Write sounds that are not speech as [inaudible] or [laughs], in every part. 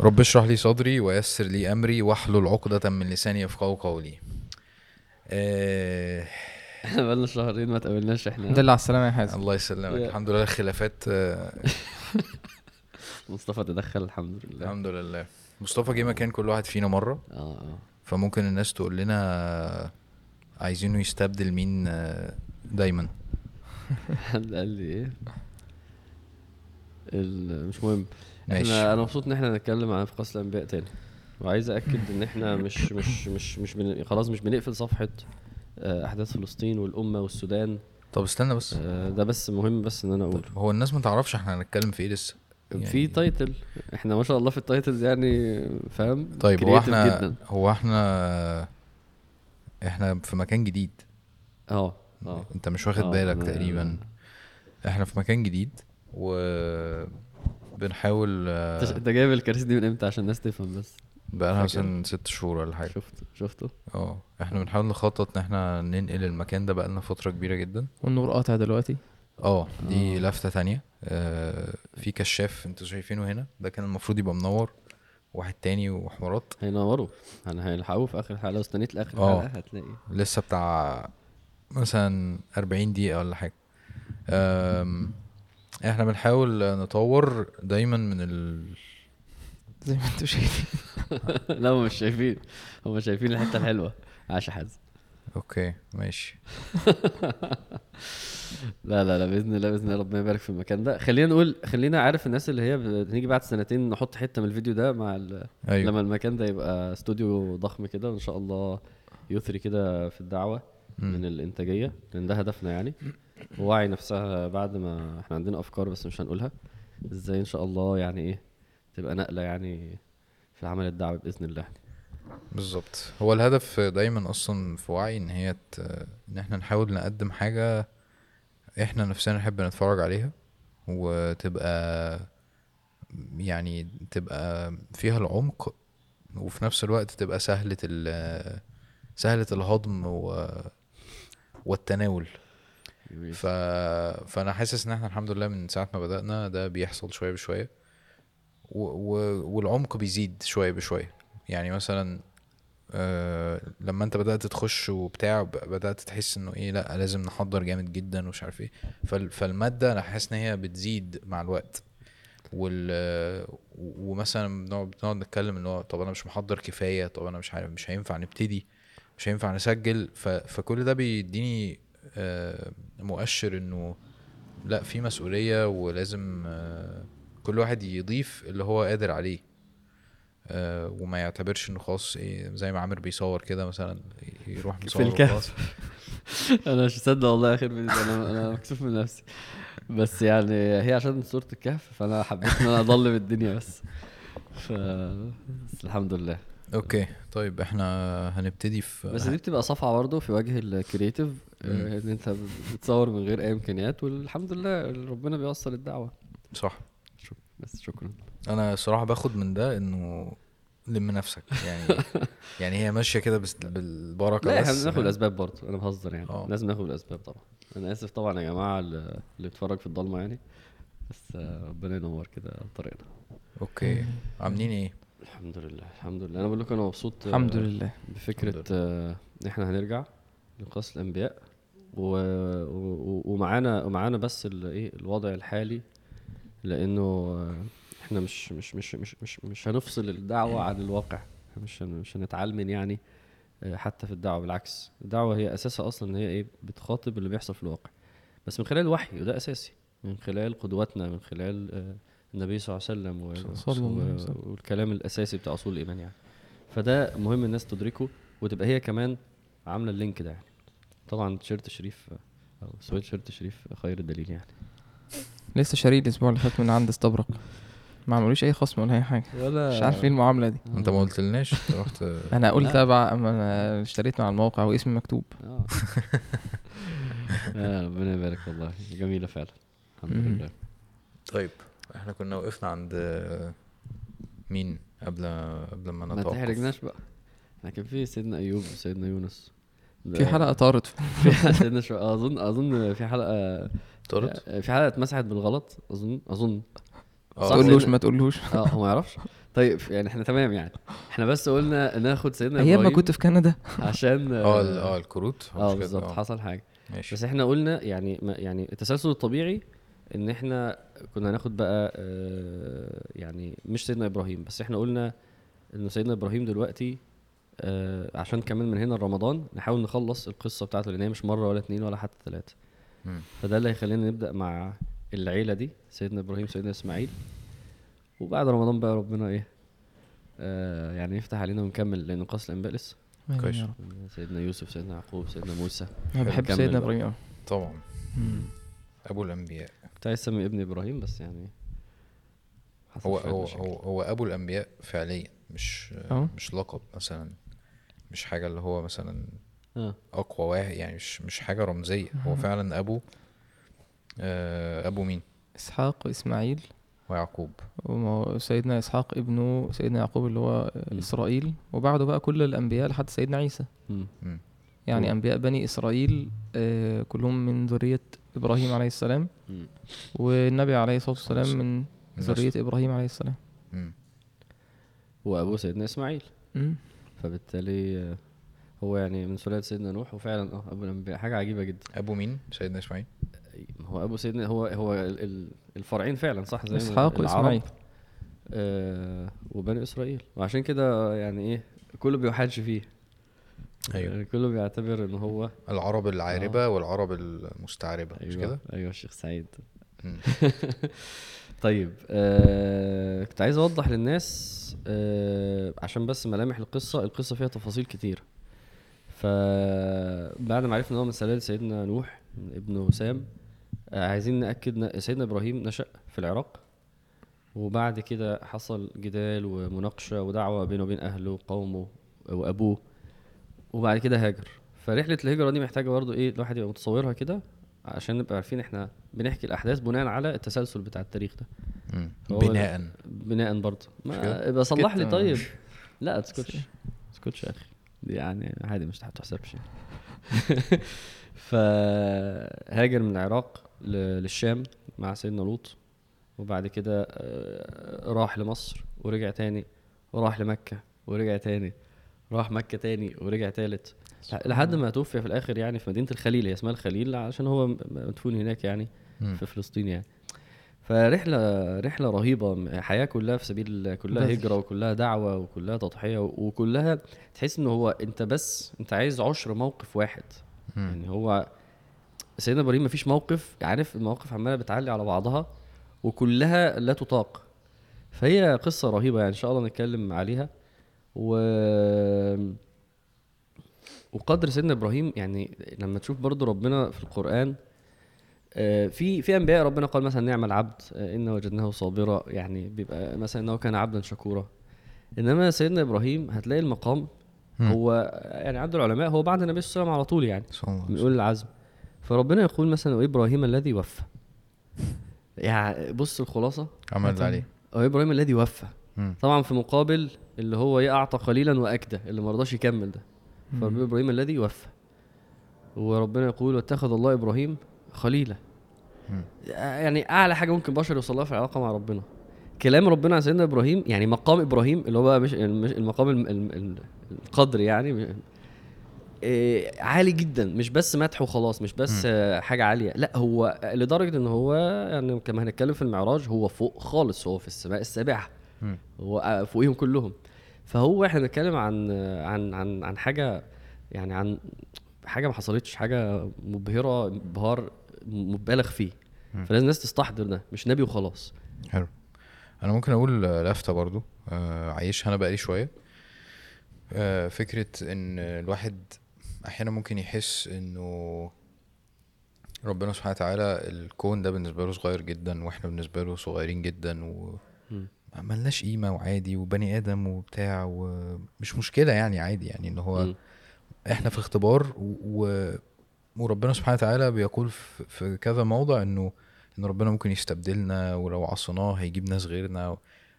رب اشرح لي صدري ويسر لي أمري واحلل عقدة من لساني يفقهوا قولي. آه [laughs] إحنا بقالنا شهرين ما تقابلناش إحنا. الحمد لله على السلامة يا حازم. الله يسلمك. الحمد لله خلافات آه [laughs] مصطفى تدخل الحمد لله. الحمد لله. مصطفى جه مكان كل واحد فينا مرة. آه آه. فممكن الناس تقول لنا عايزينه يستبدل مين آه، دايما. [laughs] حد قال لي إيه؟ ال- مش مهم. ماشي. إحنا أنا مبسوط إن إحنا نتكلم عن قصص الأنبياء تاني. وعايز اكد إن إحنا [laughs] مش مش مش مش بن... خلاص مش بنقفل صفحة آه، أحداث فلسطين والأمة والسودان. طب استنى بس. آه، ده بس مهم بس إن أنا أقول. هو الناس ما تعرفش إحنا هنتكلم في إيه لسه؟ في title إحنا ما شاء الله في ال titles يعني فاهم؟ طيب هو إحنا جدا. هو إحنا إحنا في مكان جديد. آه آه. أنت مش واخد آه، بالك تقريبا. إحنا في مكان جديد و بنحاول انت جايب الكراسي دي من إمتى عشان الناس تفهم بس؟ بقالها؟ مثلا ست شهور ولا حاجة. شفت شفته؟ آه إحنا بنحاول نخطط ان إحنا ننقل المكان ده بقالنا فترة كبيرة جدا. والنور قاطع دلوقتي؟ آه دي آه. لفتة تانية. آه في كشاف أنتوا شايفينه هنا. ده كان المفروض يبقى منور واحد تاني وحوارات. هينوروا. يعني هيلحقوه في آخر الحلقة لو استنيت لآخر آه. الحلقة هتلاقي. لسه بتاع مثلا 40 دقيقة ولا حاجة. أم، إحنا بنحاول نطور دايما من ال... [laughs] زي ما أنتوا شايفين. لا هم مش شايفين. هم شايفين الحتة الحلوة. عاش حازم. أوكي ماشي. [laughs] لا لا لا بإذن الله بإذن الله ربنا يبارك في المكان ده. خلينا نقول خلينا عارف الناس اللي هي بنيجي بعد سنتين نحط حتة من الفيديو ده مع ال... أيوه. لما المكان ده يبقى استوديو ضخم كده وإن شاء الله يثري كده في الدعوة مم. من الإنتاجية لأن ده هدفنا يعني. ووعي نفسها بعد ما إحنا عندنا أفكار بس مش هنقولها. إزاي إن شاء الله يعني إيه تبقى نقلة يعني في العمل الدعوي بإذن الله. بالظبط. هو الهدف دايما أصلا في وعي إن هي ت... إن إحنا نحاول نقدم حاجة إحنا نفسنا نحب نتفرج عليها وتبقى يعني تبقى فيها العمق وفي نفس الوقت تبقى سهلة ال... سهلة الهضم و... والتناول. ف... فأنا حاسس إن إحنا الحمد لله من ساعة ما بدأنا ده بيحصل شوية بشوية. و... و... والعمق بيزيد شوية بشوية. يعني مثلا آه لما أنت بدأت تخش وبتاع بدأت تحس إنه إيه لأ لازم نحضر جامد جدا ومش عارف إيه. فال... فالمادة أنا حاسس إن هي بتزيد مع الوقت. وال ومثلا بنقعد نتكلم ان هو طب أنا مش محضر كفاية طب أنا مش عارف مش هينفع نبتدي مش هينفع نسجل. ف... فكل ده بيديني مؤشر إنه لا في مسؤولية ولازم آه، كل واحد يضيف اللي هو قادر عليه آه، وما يعتبرش إنه خلاص إيه زي ما عامر بيصور كده مثلا يروح مصور الكهف. وخلاص. [laughs] أنا مش مصدق والله اخر فيديو أنا أنا مكسوف من نفسي بس يعني هي عشان صورة الكهف فأنا حبيت إن أنا أضلم الدنيا بس ف بس الحمد لله okay طيب إحنا هنبتدي في بس دي بتبقى صفعة برضه في وجه ال creative مم. آه، إن أنت بتصور من غير أي إمكانيات والحمد لله ربنا بيوصل الدعوة. صح. شك... بس شكرا. أنا صراحة باخد من ده إنه لم نفسك يعني [laughs] يعني هي ماشية كده بس بالبركة لا بس إحنا بناخد؟ الأسباب برضه أنا بهزر يعني. آه. لازم ناخد الأسباب طبعا. أنا آسف طبعا يا جماعة اللي بيتفرج في الضلمة يعني بس ربنا ينور كده طريقنا. أوكي. عاملين إيه؟ الحمد لله الحمد لله. أنا بقول لكم أنا مبسوط آه، الحمد لله. بفكرة الحمد آه، ان إحنا هنرجع لقصص الأنبياء و... و... ومعانا ومعانا بس ال... إيه الوضع الحالي لأنه آه، إحنا مش مش مش مش مش, مش هنفصل الدعوة عن الواقع. مش هن... مش هنتعلمن يعني حتى في الدعوة. بالعكس الدعوة هي أساسها أصلا إن هي إيه بتخاطب اللي بيحصل في الواقع. بس من خلال الوحي وده أساسي. من خلال قدوتنا من خلال آه، النبي صلى الله عليه وسلم و... صلى الله عليه وسلم. والكلام الأساسي بتاع أصول الإيمان يعني. فده مهم الناس تدركه وتبقى هي كمان عاملة اللينك ده يعني. طبعا تيشيرت شريف أو سويت شيرت شريف خير الدليل يعني. لسه شاريه الأسبوع اللي فات من عند استبرق. ما عملوش أي خصم ولا أي حاجة. ولا مش عارف إيه المعاملة دي. أنت ما قلتلناش؟ أنت رحت [laughs] أنا قلت أما أنا اشتريت مع الموقع واسمي مكتوب. آه. [laughs] آه، ربنا يبارك والله. جميلة فعلا. الحمد. لله. طيب. إحنا كنا وقفنا عند آه، مين قبل قبل ما ما نتوقف؟ تحرجناش بقى. إحنا كان في سيدنا ايوب وسيدنا يونس. في حلقة طارت. [laughs] في سيدنا شو اظن أظن في حلقه طرد في حلقة اتمسحت بالغلط. اظن أظن. آه. تقولوش سيدنا- ما تقولوش. آه هو ما يعرفش. طيب يعني إحنا تمام يعني. إحنا بس قلنا ناخد سيدنا أيام ما كنت في كندا. عشان [laughs] آه ال- آه الكروت. آه بالظبط آه. حصل حاجة. ماشي. بس إحنا قلنا يعني ما يعني التسلسل الطبيعي إن إحنا كنا هناخد بقى آه يعني مش سيدنا إبراهيم بس إحنا قلنا إنه سيدنا إبراهيم دلوقتي آه عشان كمان من هنا رمضان نحاول نخلص القصة بتاعته لأن هي مش مرة ولا اتنين ولا حتى ثلاثة. فده اللي هيخلينا نبدأ مع العيلة دي سيدنا إبراهيم سيدنا إسماعيل وبعد رمضان بقى ربنا إيه آه يعني يفتح علينا ونكمل لأن قصص الأنباء لسه كويس. سيدنا يوسف سيدنا يعقوب سيدنا موسى أنا بحب سيدنا. إبراهيم. طبعا. أبو الأنبياء كنت عايز أسمي ابني إبراهيم بس يعني هو هو مشاكل. هو, هو أبو الأنبياء فعليا مش أه. مش لقب مثلا مش حاجة اللي هو مثلا أه أقوى واحد يعني مش مش حاجة رمزية هو فعلا أبو آه أبو مين إسحاق وإسماعيل ويعقوب وما- وسيدنا إسحاق ابنه سيدنا يعقوب اللي هو مم. إسرائيل وبعده بقى كل الأنبياء لحد سيدنا عيسى. مم. يعني هو- أنبياء بني إسرائيل آه، كلهم من ذرية إبراهيم عليه السلام. والنبي عليه الصلاة والسلام من. ذرية إبراهيم عليه السلام. مم. وابوه سيدنا إسماعيل. فبالتالي آه، هو يعني من سلالة سيدنا نوح وفعلا آه أبو الأنبياء. حاجة عجيبة جدا. أبو مين؟ سيدنا إسماعيل. هو أبو سيدنا هو هو ال- ال- الفرعين فعلا صح؟ زي إسحاق وإسماعيل. آه وبني إسرائيل. وعشان كده يعني إيه كله بيحاج فيه. أيوة. يعني كله بيعتبر إن هو العرب العاربه والعرب المستعربة مش أيوه كده أيوه الشيخ سعيد. [laughs] طيب آه كنت عايز أوضح للناس آه عشان بس ملامح القصة القصة فيها تفاصيل كتير فبعد ما عرفنا إن هو من سلالة سيدنا نوح من ابنه سام آه عايزين نأكد سيدنا إبراهيم نشأ في العراق وبعد كده حصل جدال ومناقشة ودعوة بينه وبين أهله وقومه وابوه وبعد كده هاجر. فرحلة الهجرة دي محتاجة برضه إيه الواحد يبقى متصورها كده عشان نبقى عارفين إحنا بنحكي الأحداث بناء على التسلسل بتاع التاريخ ده. بناء. بناء برضه؟ يبقى صلح لي. طيب. [laughs] لا ما تسكتش. ما تسكتش يا أخي. دي يعني عادي مش تحسبش [laughs] فهاجر من العراق للشام مع سيدنا لوط وبعد كده آه، راح لمصر ورجع تاني وراح لمكة ورجع تاني راح مكة تاني ورجع تالت لحد ما توفي في الآخر يعني في مدينة الخليل هي اسمها الخليل عشان هو مدفون هناك يعني. في فلسطين يعني فرحلة رحلة رهيبة حياة كلها في سبيل كلها. هجرة وكلها دعوة وكلها تضحية وكلها تحس إن هو أنت بس أنت عايز عشر موقف واحد. يعني هو سيدنا إبراهيم مفيش موقف عارف المواقف عمالة بتعلي على بعضها وكلها لا تطاق فهي قصة رهيبة يعني إن شاء الله نتكلم عليها و وقدر سيدنا إبراهيم يعني لما تشوف برضو ربنا في القرآن آه، في في أنبياء ربنا قال مثلا نعم العبد آه، إنا وجدناه صابرا يعني بيبقى مثلا إنه كان عبدا شكورا إنما سيدنا إبراهيم هتلاقي المقام. هو يعني عبد العلماء هو بعد النبي صلى الله عليه وسلم على طول يعني من. اولي العزم فربنا يقول مثلا وابراهيم الذي وفى يعني بص الخلاصة عمل عليه وابراهيم الذي وفى. طبعا في مقابل اللي هو إيه اعطى قليلا واكدى اللي ما رضاش يكمل ده. فربنا إبراهيم الذي وفى وربنا يقول واتخذ الله إبراهيم خليلا. يعني أعلى حاجة ممكن بشر يوصل لها في العلاقة مع ربنا. كلام ربنا عن سيدنا إبراهيم يعني مقام إبراهيم اللي هو بقى مش مش المقام الم- الم- الم- القدر يعني إيه، عالي جدا. مش بس مدح وخلاص مش بس آه، حاجة عالية. لا هو لدرجة إن هو يعني كما هنتكلم في المعراج هو فوق خالص هو في السماء السابعة. هو آه، فوقيهم كلهم. فهو إحنا بنتكلم عن عن عن عن حاجة يعني عن حاجة ما حصلتش حاجة مبهرة ابهار مبالغ فيه. فلازم الناس تستحضر ده مش نبي وخلاص. حلو. أنا ممكن أقول لفتة برضو آه، عايشها أنا بقالي شوية. آه، فكرة إن الواحد أحيانا ممكن يحس إنه ربنا سبحانه وتعالى الكون ده بالنسبة له صغير جدا وإحنا بالنسبة له صغيرين جدا و ملناش قيمة وعادي وبني آدم وبتاع ومش مشكلة يعني عادي يعني ان هو مم. إحنا في اختبار و... وربنا سبحانه وتعالى بيقول في, في كذا موضع إنه إن ربنا ممكن يستبدلنا ولو عصيناه هيجيب ناس غيرنا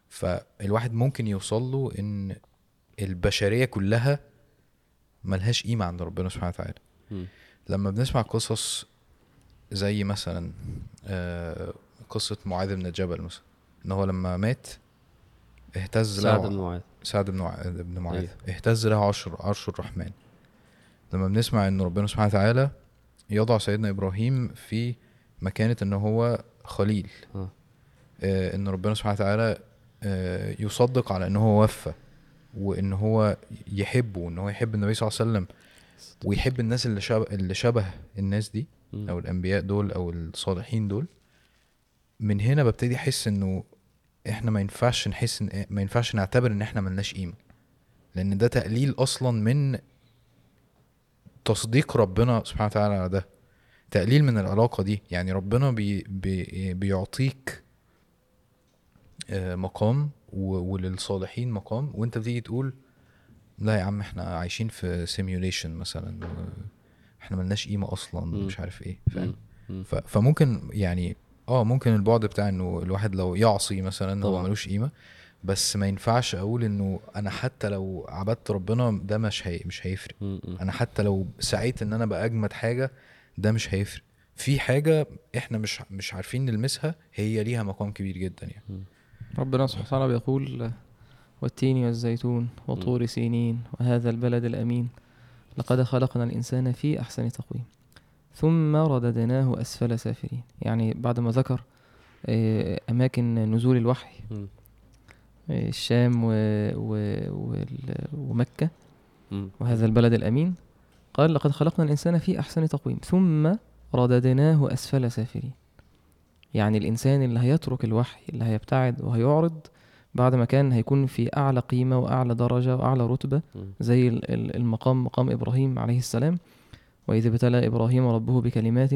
فالواحد ممكن يوصل له إن البشرية كلها ملهاش قيمة عند ربنا سبحانه وتعالى مم. لما بنسمع قصص زي مثلا آه، قصة معاذ بن جبل مثلا إن هو لما مات اهتز سعد له بن معاذ. سعد بن بن معاذ. أيوة. اهتز له عشر عرش الرحمن. لما بنسمع ان ربنا سبحانه وتعالى يضع سيدنا إبراهيم في مكانة إن هو خليل. آه. آه إن ربنا سبحانه وتعالى آه يصدق على إن هو وفى وإن هو يحبه وان هو يحب النبي صلى الله عليه وسلم ويحب الناس اللي شبه اللي شبه الناس دي. أو الأنبياء دول أو الصالحين دول. من هنا ببتدي أحس إنه إحنا ما ينفعش نحس إن ما ينفعش نعتبر إن إحنا ملناش قيمة. لأن ده تقليل أصلا من تصديق ربنا سبحانه وتعالى على ده. تقليل من العلاقة دي. يعني ربنا بي بي بيعطيك آه، مقام وللصالحين مقام. وأنت بتيجي تقول لا يا عم إحنا عايشين في simulation مثلا. إحنا ملناش قيمة أصلا. مش عارف إيه. فاهم؟ فممكن يعني آه ممكن البعد بتاع إنه الواحد لو يعصي مثلا هو طبعا. ملوش قيمة بس ما ينفعش أقول إنه أنا حتى لو عبدت ربنا ده مش هي مش هيفرق. أنا حتى لو سعيت إن أنا بقى أجمد حاجة ده مش هيفرق. في حاجة إحنا مش مش عارفين نلمسها هي ليها مقام كبير جدا يعني. ربنا سبحانه وتعالى بيقول والتين والزيتون وطور سينين وهذا البلد الأمين. لقد خلقنا الإنسان في أحسن تقويم. ثم رددناه أسفل سافلين يعني بعد ما ذكر آه، أماكن نزول الوحي. آه، الشام و... و... وال- ومكة. وهذا البلد الأمين قال لقد خلقنا الإنسان في أحسن تقويم ثم رددناه أسفل سافلين يعني الإنسان اللي هيترك الوحي اللي هيبتعد وهيعرض بعد ما كان هيكون في أعلى قيمة وأعلى درجة وأعلى رتبة. زي ال- ال- المقام مقام إبراهيم عليه السلام وإذ ابتلى إبراهيم ربه بكلمات.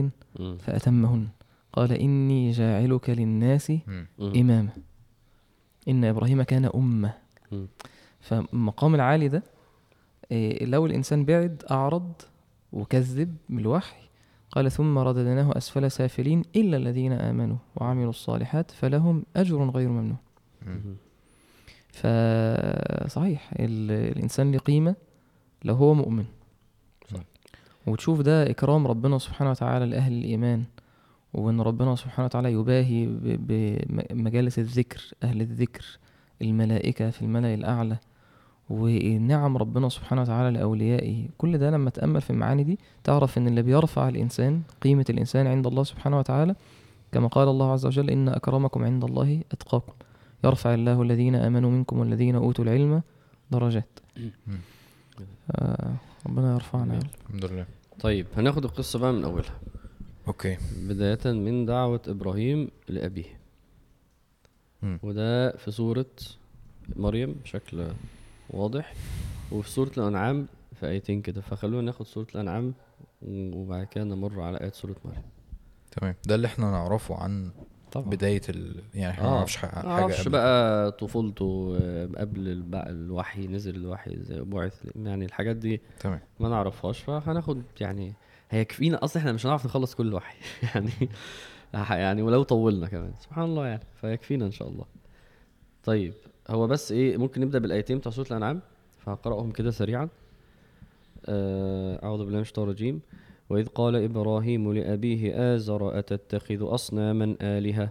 فأتمهن قال إني جاعلك للناس. إماما إن إبراهيم كان أمة. فالمقام العالي ده إيه، لو الإنسان بعد أعرض وكذب بالوحي قال ثم رددناه أسفل سافلين إلا الذين آمنوا وعملوا الصالحات فلهم أجر غير ممنون مم. فصحيح ال- الإنسان له قيمة لو هو مؤمن. وتشوف ده إكرام ربنا سبحانه وتعالى لأهل الإيمان وإن ربنا سبحانه وتعالى يباهي بمجالس الذكر أهل الذكر الملائكة في الملأ الأعلى ونعم ربنا سبحانه وتعالى لأوليائه. كل ده لما تأمل في المعاني دي تعرف إن اللي بيرفع الإنسان قيمة الإنسان عند الله سبحانه وتعالى كما قال الله عز وجل إن أكرمكم عند الله أتقاكم. يرفع الله الذين آمنوا منكم والذين أوتوا العلم درجات. آه، ربنا يرفعنا يا رب. الحمد لله. طيب هناخد القصة بقى من أولها. أوكي. بداية من دعوة إبراهيم لأبيه. مم. وده في سورة مريم بشكل واضح وفي سورة الأنعام في آيتين كده. فخلونا ناخد سورة الأنعام وبعد كده نمر على آيات سورة مريم. تمام. ده اللي إحنا نعرفه عن طبعا. بداية ال... يعني إحنا ما آه. نعرفش حاجة معرفش بقى طفولته آه، قبل الب- الوحي نزل الوحي إزاي بعث يعني الحاجات دي تمام. ما نعرفهاش. فهناخد يعني هيكفينا أصلا إحنا مش هنعرف نخلص كل الوحي [laughs] يعني ح- يعني ولو طولنا كمان. سبحان الله يعني. فيكفينا إن شاء الله. طيب هو بس إيه ممكن نبدأ بالآيتين بتوع سورة الأنعام. فهقرأهم كده سريعا. آه، أعوذ بالله من الشيطان الرجيم. وإذ قال إبراهيم لأبيه آزر أتتخذ أصناما آلهة؟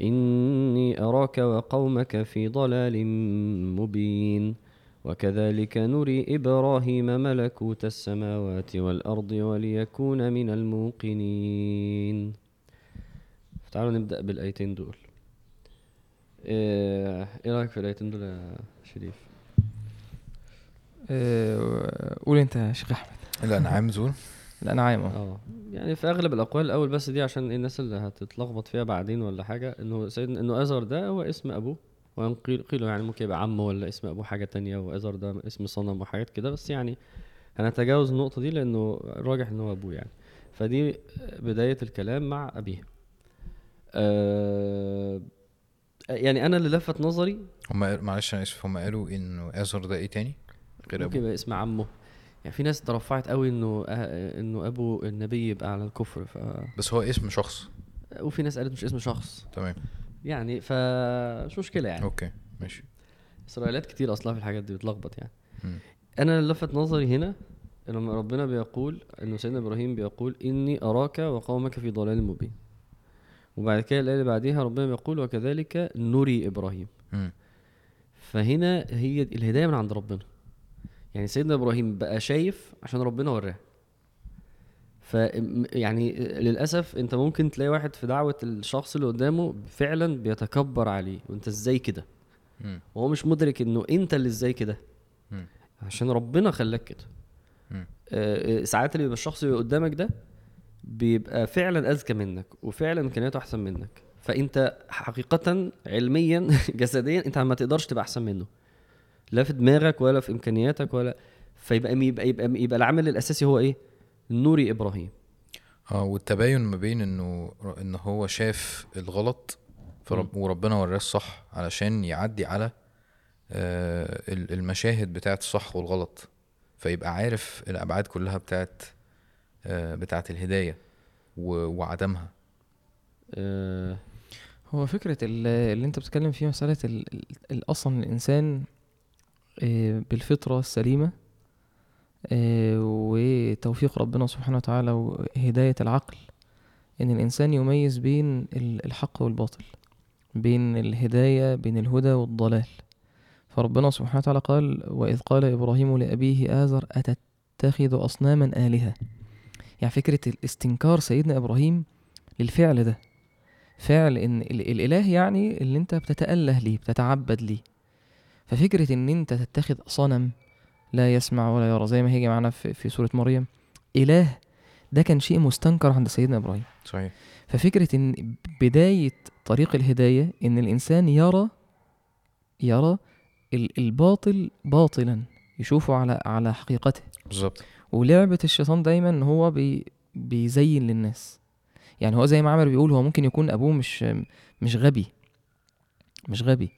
إني أراك وقومك في ضلال مبين. وكذلك نري إبراهيم ملكوت السماوات والأرض وليكون من الموقنين. تعالوا نبدأ بالآيتين دول. إيه إيه رأيك في الآيتين دول يا شريف؟ آه، قول أنت يا شيخ أحمد. الانعام زول الانعام آه. يعني في أغلب الأقوال الأول بس دي عشان الناس اللي هتتلخبط فيها بعدين ولا حاجة إنه سيدنا إنه أزر ده هو اسم أبوه. وإن قيل قيلوا يعني ممكن يبقى عمه ولا اسم أبوه حاجة تانية وأزر ده اسم صنم وحاجات كده. بس يعني هنتجاوز النقطة دي لأنه راجح إن هو أبوه يعني. فدي بداية الكلام مع أبيه آه يعني أنا اللي لفت نظري هم معلش أنا آسف هم قالوا إنه ازر ده إيه تاني غير ممكن أبوه؟ يبقى اسم عمه. يعني في ناس ترفعت قوي إنه إنه أبو النبي يبقى على الكفر ف بس هو اسم شخص. وفي ناس قالت مش اسم شخص. تمام. يعني ف مش مشكلة يعني. أوكي ماشي. إسرائيليات كتير أصلا في الحاجات دي بتلخبط يعني. مم. أنا لفت نظري هنا لما ربنا بيقول إنه سيدنا إبراهيم بيقول إني أراك وقومك في ضلال مبين. وبعد كده الايه اللي بعديها ربنا بيقول وكذلك نري إبراهيم. مم. فهنا هي الهداية من عند ربنا. يعني سيدنا إبراهيم بقى شايف عشان ربنا وراه. ف يعني للأسف أنت ممكن تلاقي واحد في دعوة الشخص اللي قدامه فعلا بيتكبر عليه. وأنت إزاي كده. وهو مش مدرك إنه أنت اللي إزاي كده. عشان ربنا خلاك كده. آه، آه، ساعات اللي بيبقى الشخص اللي قدامك ده بيبقى فعلا أذكى منك وفعلا إمكانياته أحسن منك. فأنت حقيقه علميا [laughs] جسديا أنت ما تقدرش تبقى أحسن منه. لا في دماغك ولا في إمكانياتك ولا فيبقى يبقى يبقى, يبقى العامل الأساسي هو إيه؟ نوري إبراهيم. آه والتباين ما بين إنه إن هو شاف الغلط فرب وربنا وراه الصح علشان يعدي على آه ال- المشاهد بتاعت الصح والغلط فيبقى عارف الأبعاد كلها بتاعت آه بتاعت الهداية و- وعدمها. آه. هو فكرة ال- اللي أنت بتتكلم فيه مسألة ال- ال- ال- أصلا الإنسان بالفطرة السليمة آه، وتوفيق ربنا سبحانه وتعالى وهداية العقل إن الإنسان يميز بين ال- الحق والباطل بين الهداية بين الهدى والضلال. فربنا سبحانه وتعالى قال وإذ قال إبراهيم لأبيه آزر أتتخذ أصناما آلهة؟ يعني فكرة الاستنكار سيدنا إبراهيم للفعل ده. فعل إن ال- الإله يعني اللي أنت بتتأله ليه بتتعبد ليه. ففكرة إن أنت تتخذ صنم لا يسمع ولا يرى زي ما هيجي معانا في, في سورة مريم إله ده كان شيء مستنكر عند سيدنا إبراهيم. صحيح. ففكرة إن بداية طريق الهداية إن الإنسان يرى يرى ال- الباطل باطلا يشوفه على على حقيقته. بالظبط ولعبة الشيطان دايما ان هو بي بيزين للناس. يعني هو زي ما عمر بيقول هو ممكن يكون أبوه مش مش غبي. مش غبي.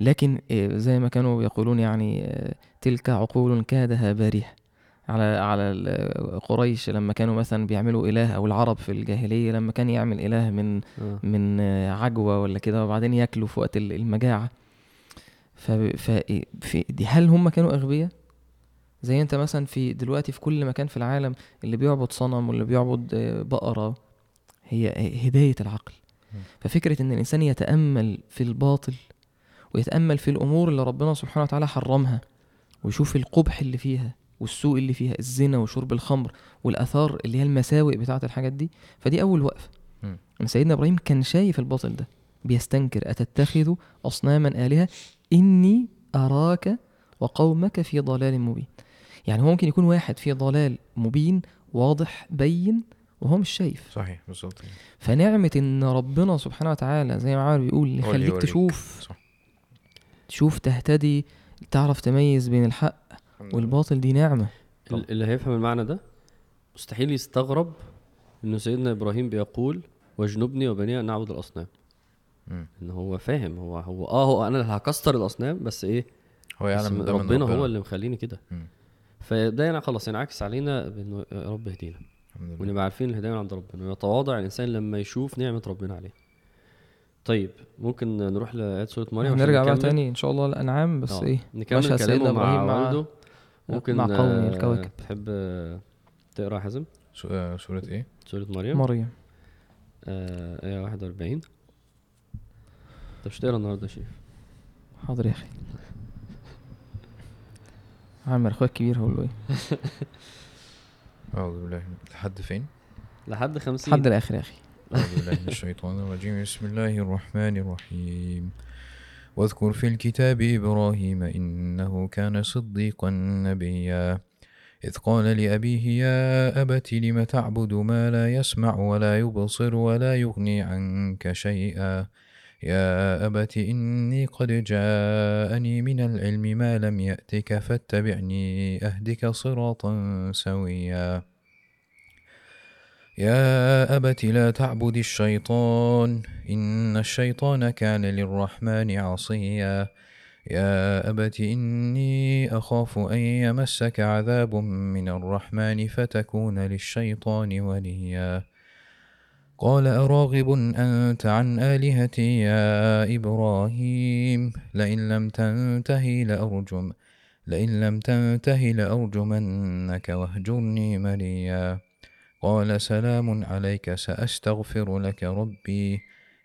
لكن آه، زي ما كانوا يقولون يعني آه، تلك عقول كادها باريح على على ال- قريش لما كانوا مثلا بيعملوا إله أو العرب في الجاهلية لما كان يعمل إله من آه. من آه، عجوة ولا كده وبعدين ياكلوا في وقت ال- المجاعة ف دي هل هم كانوا أغبياء زي أنت مثلا في دلوقتي في كل مكان في العالم اللي بيعبد صنم واللي بيعبد آه، بقرة هي هداية العقل. ففكرة إن الإنسان يتأمل في الباطل ويتأمل في الأمور اللي ربنا سبحانه وتعالى حرمها ويشوف القبح اللي فيها والسوء اللي فيها الزنا وشرب الخمر والآثار اللي هي المساوئ بتاعة الحاجات دي فدي أول وقفة. مم. إن سيدنا إبراهيم كان شايف الباطل ده بيستنكر أتتخذ أصناما آلهة؟ إني أراك وقومك في ضلال مبين. يعني هو ممكن يكون واحد في ضلال مبين واضح بين وهو مش شايف. صحيح بالظبط. فنعمة إن ربنا سبحانه وتعالى زي ما عمر بيقول يخليك. تشوف صح. تشوف تهتدي تعرف تميز بين الحق. والباطل دي. ال- اللي هيفهم المعنى ده مستحيل يستغرب انه سيدنا إبراهيم بيقول واجنبني وبني أن نعبد الأصنام. مم. إن هو فاهم هو هو آه هو أنا اللي هكسر الأصنام بس إيه؟ هو يعلم ده من ربنا, هو اللي مخليني كده. فده يعني خلاص ينعكس علينا بإنه يا رب اهدينا الحمد لله. ونبقى عارفين الهداية من عند ربنا. ويتواضع الإنسان لما يشوف نعمة ربنا عليه. طيب ممكن نروح لآية سورة مريم عشان هنرجع بقى؟ تاني إن شاء الله الأنعام بس آه، إيه نكمل كلامه سيدنا مع إبراهيم مع- والده ممكن مع قومه آه، الكواكب. تحب تقرأ حازم آه، سورة إيه؟ سورة مريم؟ مريم. آه، آية 41 انت مش تقرأ النهارده يا شيخ؟ حاضر يا أخي. عامر اخويا الكبير هقول له إيه [laughs] أعوذ بالله لحد فين؟ لحد 50 لحد الآخر يا أخي. أعوذ بالله من الشيطان الرجيم. بسم الله الرحمن الرحيم. واذكر في الكتاب إبراهيم إنه كان صديقا نبيا. إذ قال لأبيه يا أبت لم تعبد ما لا يسمع ولا يبصر ولا يغني عنك شيئا؟ يا أبت إني قد جاءني من العلم ما لم يأتك فاتبعني أهدك صراطا سويا. يا أبت لا تعبد الشيطان إن الشيطان كان للرحمن عصيا. يا أبت إني أخاف أن يمسك عذاب من الرحمن فتكون للشيطان وليا. قال أراغب أنت عن آلهتي يا إبراهيم لئن لم تنته لأرجم لئن لم تنته لأرجمنك واهجرني مليا. قال سلام عليك سأستغفر لك ربي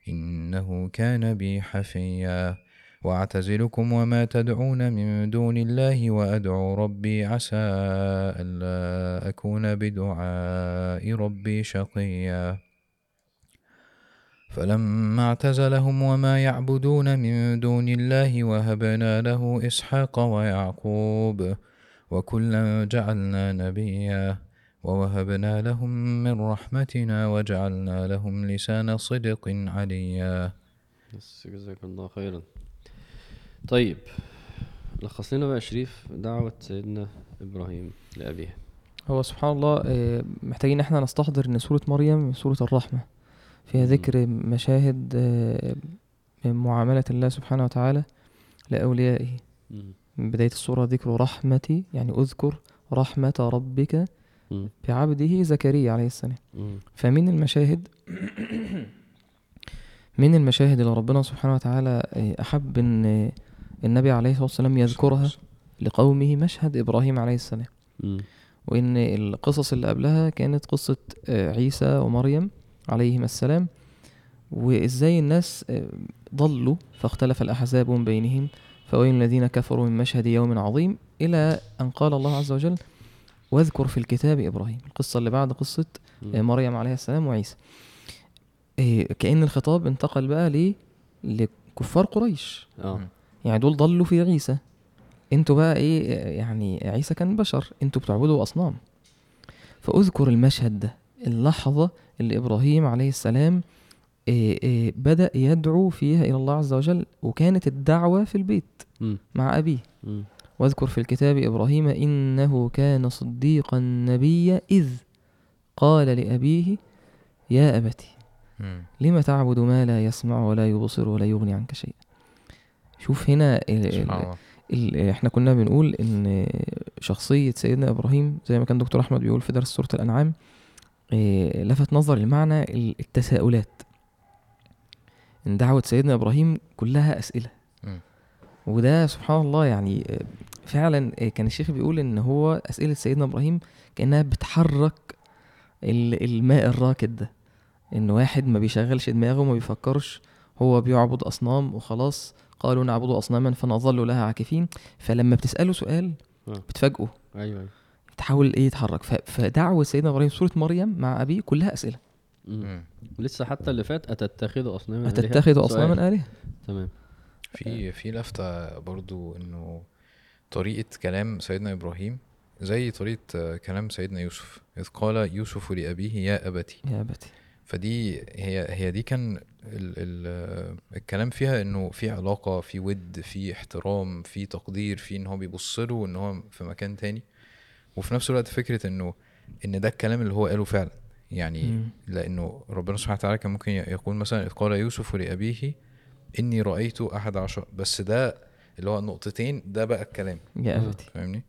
إنه كان بي حفيا. وأعتزلكم وما تدعون من دون الله وأدعو ربي عسى ألا أكون بدعاء ربي شقيا. فلما اعتزلهم وما يعبدون من دون الله وهبنا له إسحاق ويعقوب وكلا جعلنا نبيا. ووهبنا لهم من رحمتنا وجعلنا لهم لسان صدق عليا. بس جزاك الله خيرا. طيب لخص لنا بقى شريف دعوة سيدنا إبراهيم لأبيه هو سبحان الله آه، محتاجين إحنا نستحضر إن سورة مريم من سورة الرحمة. فيها. ذكر مشاهد آه، من معاملة الله سبحانه وتعالى لأوليائه. من بداية السورة ذكر رحمتي يعني أذكر رحمة ربك بعبده زكريا عليه السلام. فمن المشاهد [clears throat] من المشاهد اللي ربنا سبحانه وتعالى آه، أحب إن آه، النبي عليه الصلاة والسلام يذكرها لقومه مشهد إبراهيم عليه السلام. وإن القصص اللي قبلها كانت قصة آه، عيسى ومريم عليهما السلام. وإزاي الناس ضلوا فاختلف الأحزاب من بينهم. فويل الذين كفروا من مشهد يوم عظيم إلى أن قال الله عز وجل واذكر في الكتاب إبراهيم. القصة اللي بعد قصة آه،. مريم عليه السلام وعيسى. آه، كأن الخطاب انتقل بقى ليه لكفار قريش. آه. يعني دول ضلوا في عيسى. أنتوا بقى إيه يعني عيسى كان بشر. أنتوا بتعبدوا أصنام. فأذكر المشهد ده اللحظة اللي إبراهيم عليه السلام إيه إيه بدأ يدعو فيها إلى الله عز وجل وكانت الدعوة في البيت مم. مع أبيه. مم. واذكر في الكتاب إبراهيم إنه كان صديقا نبيا إذ قال لأبيه يا أبتي مم. لم تعبد ما لا يسمع ولا يبصر ولا يغني عنك شيئا شوف هنا ال- ال- سبحان الله ال- إحنا كنا بنقول إن شخصية سيدنا إبراهيم زي ما كان دكتور أحمد بيقول في درس سورة الأنعام إيه، لفت نظر لمعنى ال- التساؤلات إن دعوة سيدنا إبراهيم كلها أسئلة. وده سبحان الله يعني فعلا آه، كان الشيخ بيقول إن هو أسئلة سيدنا إبراهيم كأنها بتحرك ال- الماء الراكد ده إن واحد ما بيشغلش دماغه وما بيفكرش هو بيعبد أصنام وخلاص قالوا نعبد أصناما فنظل لها عاكفين فلما بتسأله سؤال آه. بتفاجئه أيوه أيوه بتحاول إيه يتحرك ف- فدعوة سيدنا إبراهيم سورة مريم مع أبيه كلها أسئلة مم. مم. لسه حتى اللي فات أتتخذ أصناما؟ هتتخذ سؤال. أصناما آلهة تمام في في لفتة برضو إنه طريقة كلام سيدنا إبراهيم زي طريقة آه، كلام سيدنا يوسف إذ قال يوسف لأبيه يا أبتي. يا أبتي. فدي هي هي دي كان ال ال آه، الكلام فيها إنه في علاقة في ود في احترام في تقدير في إن هو بيبص له إن هو في مكان تاني. وفي نفس الوقت فكرة إنه إن ده الكلام اللي هو قاله فعلا. يعني مم. لأنه ربنا سبحانه وتعالى كان ممكن يقول مثلا إذ قال يوسف لأبيه إني رأيت أحد عشر. بس ده اللي هو النقطتين ده بقى الكلام. يا آه. ابتي فاهمني؟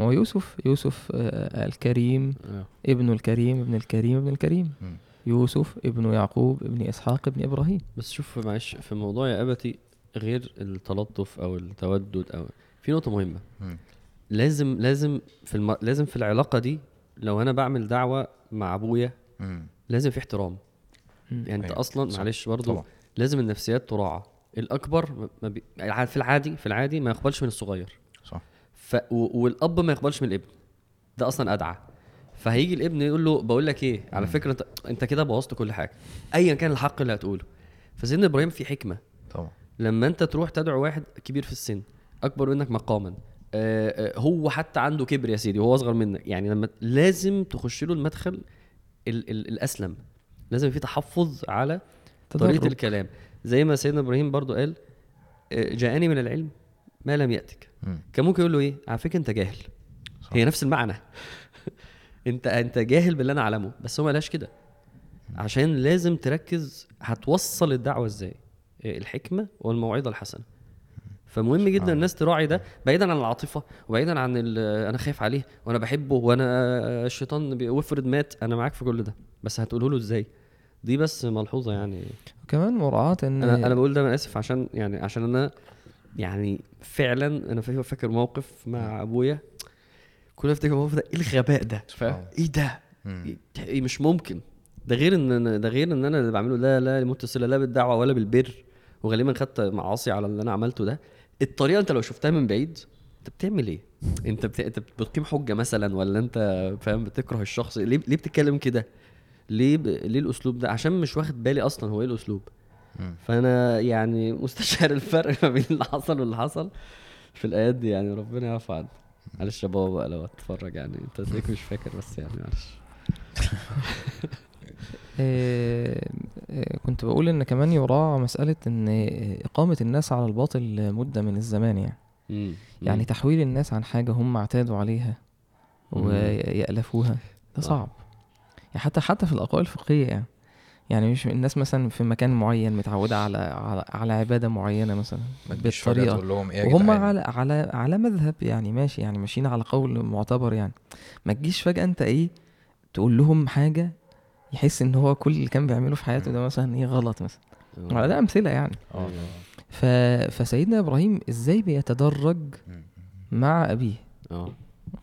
هو يوسف يوسف آه، الكريم آه. ابن الكريم ابن الكريم ابن الكريم. مم. يوسف ابن يعقوب ابن إسحاق ابن إبراهيم. بس شوف معلش في موضوع يا أبتي غير التلطف أو التودد أو في نقطة مهمة. مم. لازم لازم في الم... لازم في العلاقة دي لو أنا بعمل دعوة مع أبويا. لازم في احترام. يعني أنت أيوة، أصلا معلش برضو طبعا. لازم النفسيات تراعى. الأكبر ما- بي... في العادي في العادي ما يقبلش من الصغير. صح. ف... و... والأب ما يقبلش من الابن. ده أصلا أدعى. فهيجي الابن يقول له بقول لك إيه على فكرة انت أنت كده بوظت كل حاجة. ايا كان الحق اللي هتقوله. فسيدنا إبراهيم في حكمة. طبعا. لما أنت تروح تدعو واحد كبير في السن أكبر منك مقاما آه، آه، هو حتى عنده كبر يا سيدي وهو أصغر منك. يعني لما لازم تخش له المدخل ال ال الأسلم. لازم في تحفظ على طريقة. الكلام. زي ما سيدنا إبراهيم برضو قال آه، جاءني من العلم ما لم يأتك. كان ممكن يقول له إيه؟ على فكره أنت جاهل. صح. هي نفس المعنى. [laughs] أنت أنت جاهل باللي أنا أعلمه بس هو ملاش كده. عشان لازم تركز هتوصل الدعوة إزاي؟ إيه، الحكمة والموعظة الحسنة. فمهم جدا. الناس تراعي ده بعيدا عن العاطفة وبعيدا عن أنا خايف عليه وأنا بحبه وأنا الشيطان بي- وافرض مات أنا معاك في كل ده. بس هتقوله له إزاي؟ دي بس ملحوظة يعني. وكمان مراعاة إن أنا أنا بقول ده أنا آسف عشان يعني عشان أنا يعني فعلا أنا فاكر موقف مع أبويا. كل ما افتكر الموقف ده إيه الغباء ده؟ فاهم. إيه ده. إيه- إيه مش ممكن. ده غير إن أنا- ده غير إن أنا اللي بعمله لا لا متصله لا بالدعوة ولا بالبر. وغالبا خدت معاصي على اللي أنا عملته ده. الطريقة أنت لو شفتها من بعيد أنت بتعمل إيه؟ أنت بت... أنت بتقيم حجة مثلا ولا أنت فاهم بتكره الشخص؟ ليه ليه بتتكلم كده؟ ليه ب... ليه الأسلوب ده؟ عشان مش واخد بالي أصلا هو إيه الأسلوب. فأنا يعني مستشعر الفرق ما بين اللي حصل واللي حصل. في الآيات دي يعني ربنا يعفو عني معلش يا بابا بقى لو هتتفرج يعني. أنت تلاقيك مش فاكر بس يعني معلش. [laughs] آه، آه، كنت بقول إن كمان يراعى مسألة إن إقامة الناس على الباطل مدة من الزمان يعني. يعني. تحويل الناس عن حاجة هم اعتادوا عليها. ويألفوها. ده. صعب. يعني حتى حتى في الأقوال الفقهية يعني. يعني مش الناس مثلا في مكان معين متعودة على على, على عبادة معينة مثلا بالطريقة. تقول لهم إيه وهم؟ على على على مذهب يعني ماشي يعني ماشيين على قول معتبر يعني. ما تجيش فجأة أنت إيه تقول لهم حاجة يحس إن هو كل اللي كان بيعمله في حياته ده مثلا إيه غلط مثلا. آه. على ده أمثلة يعني. آه. ف... فسيدنا إبراهيم إزاي بيتدرج. مع أبيه؟ آه.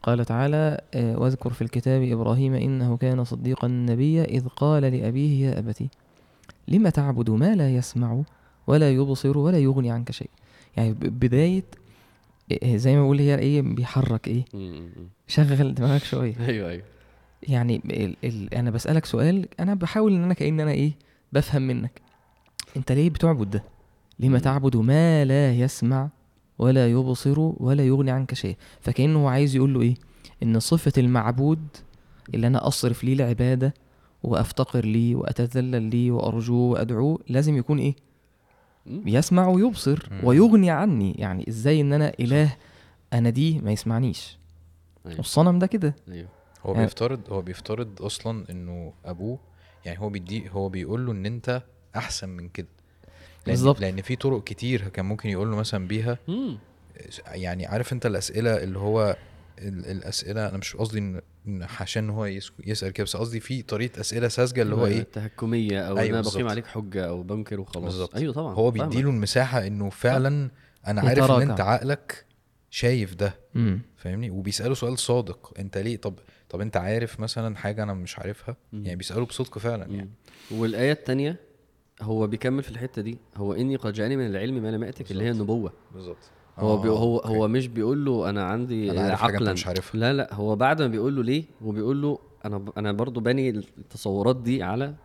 قال تعالى آه، واذكر في الكتاب إبراهيم إنه كان صديقا نبيا إذ قال لأبيه يا أبتي لم تعبد ما لا يسمع ولا يبصر ولا يغني عنك شيء؟ يعني بداية آه، زي ما بقول هي إيه بيحرك إيه. شغل دماغك شوية. [laughs] أيوه أيوه. يعني ال ال أنا بسألك سؤال أنا بحاول إن أنا كأن أنا إيه بفهم منك. أنت ليه بتعبد ده؟ لما. تعبد ما لا يسمع ولا يبصر ولا يغني عنك شيء. فكأنه هو عايز يقول له إيه؟ إن صفة المعبود اللي أنا أصرف ليه العبادة وأفتقر ليه وأتذلل ليه وأرجوه وأدعوه لازم يكون إيه؟ مم. يسمع ويبصر. ويغني عني. يعني إزاي إن أنا إله أنا دي ما يسمعنيش. أيوه. والصنم ده كده. أيوه. هو يعني- بيفترض هو بيفترض أصلا إنه أبوه يعني هو بيدي هو بيقول له إن أنت أحسن من كده. بالظبط. لأن في طرق كتير كان ممكن يقول له مثلا بيها مم. يعني عارف أنت الأسئلة اللي هو ال- الأسئلة أنا مش قصدي ان عشان ان هو يس- يسأل كده بس قصدي في طريقة أسئلة ساذجة اللي هو إيه تهكميه أو أيوة أنا. بقيم عليك حجة أو بنكر وخلاص بالظبط أيوه طبعا هو. بيديله المساحة إنه فعلا أنا عارف إن. أنت عقلك شايف ده امم فاهمني وبيسأله سؤال صادق أنت ليه طب طب أنت عارف مثلا حاجة أنا مش عارفها مم. يعني بيسأله بصدق فعلا يعني مم. والايه الثانية هو بيكمل في الحتة دي. هو إني قد جاءني من العلم ما لم يأتك اللي هي. النبوة. بالظبط. هو بي هو okay. هو مش بيقول له أنا عندي أنا عارف عقلا. مش عارفها. لا لا هو بعد ما بيقول له ليه هو بيقول له أنا ب- أنا برضو باني التصورات دي على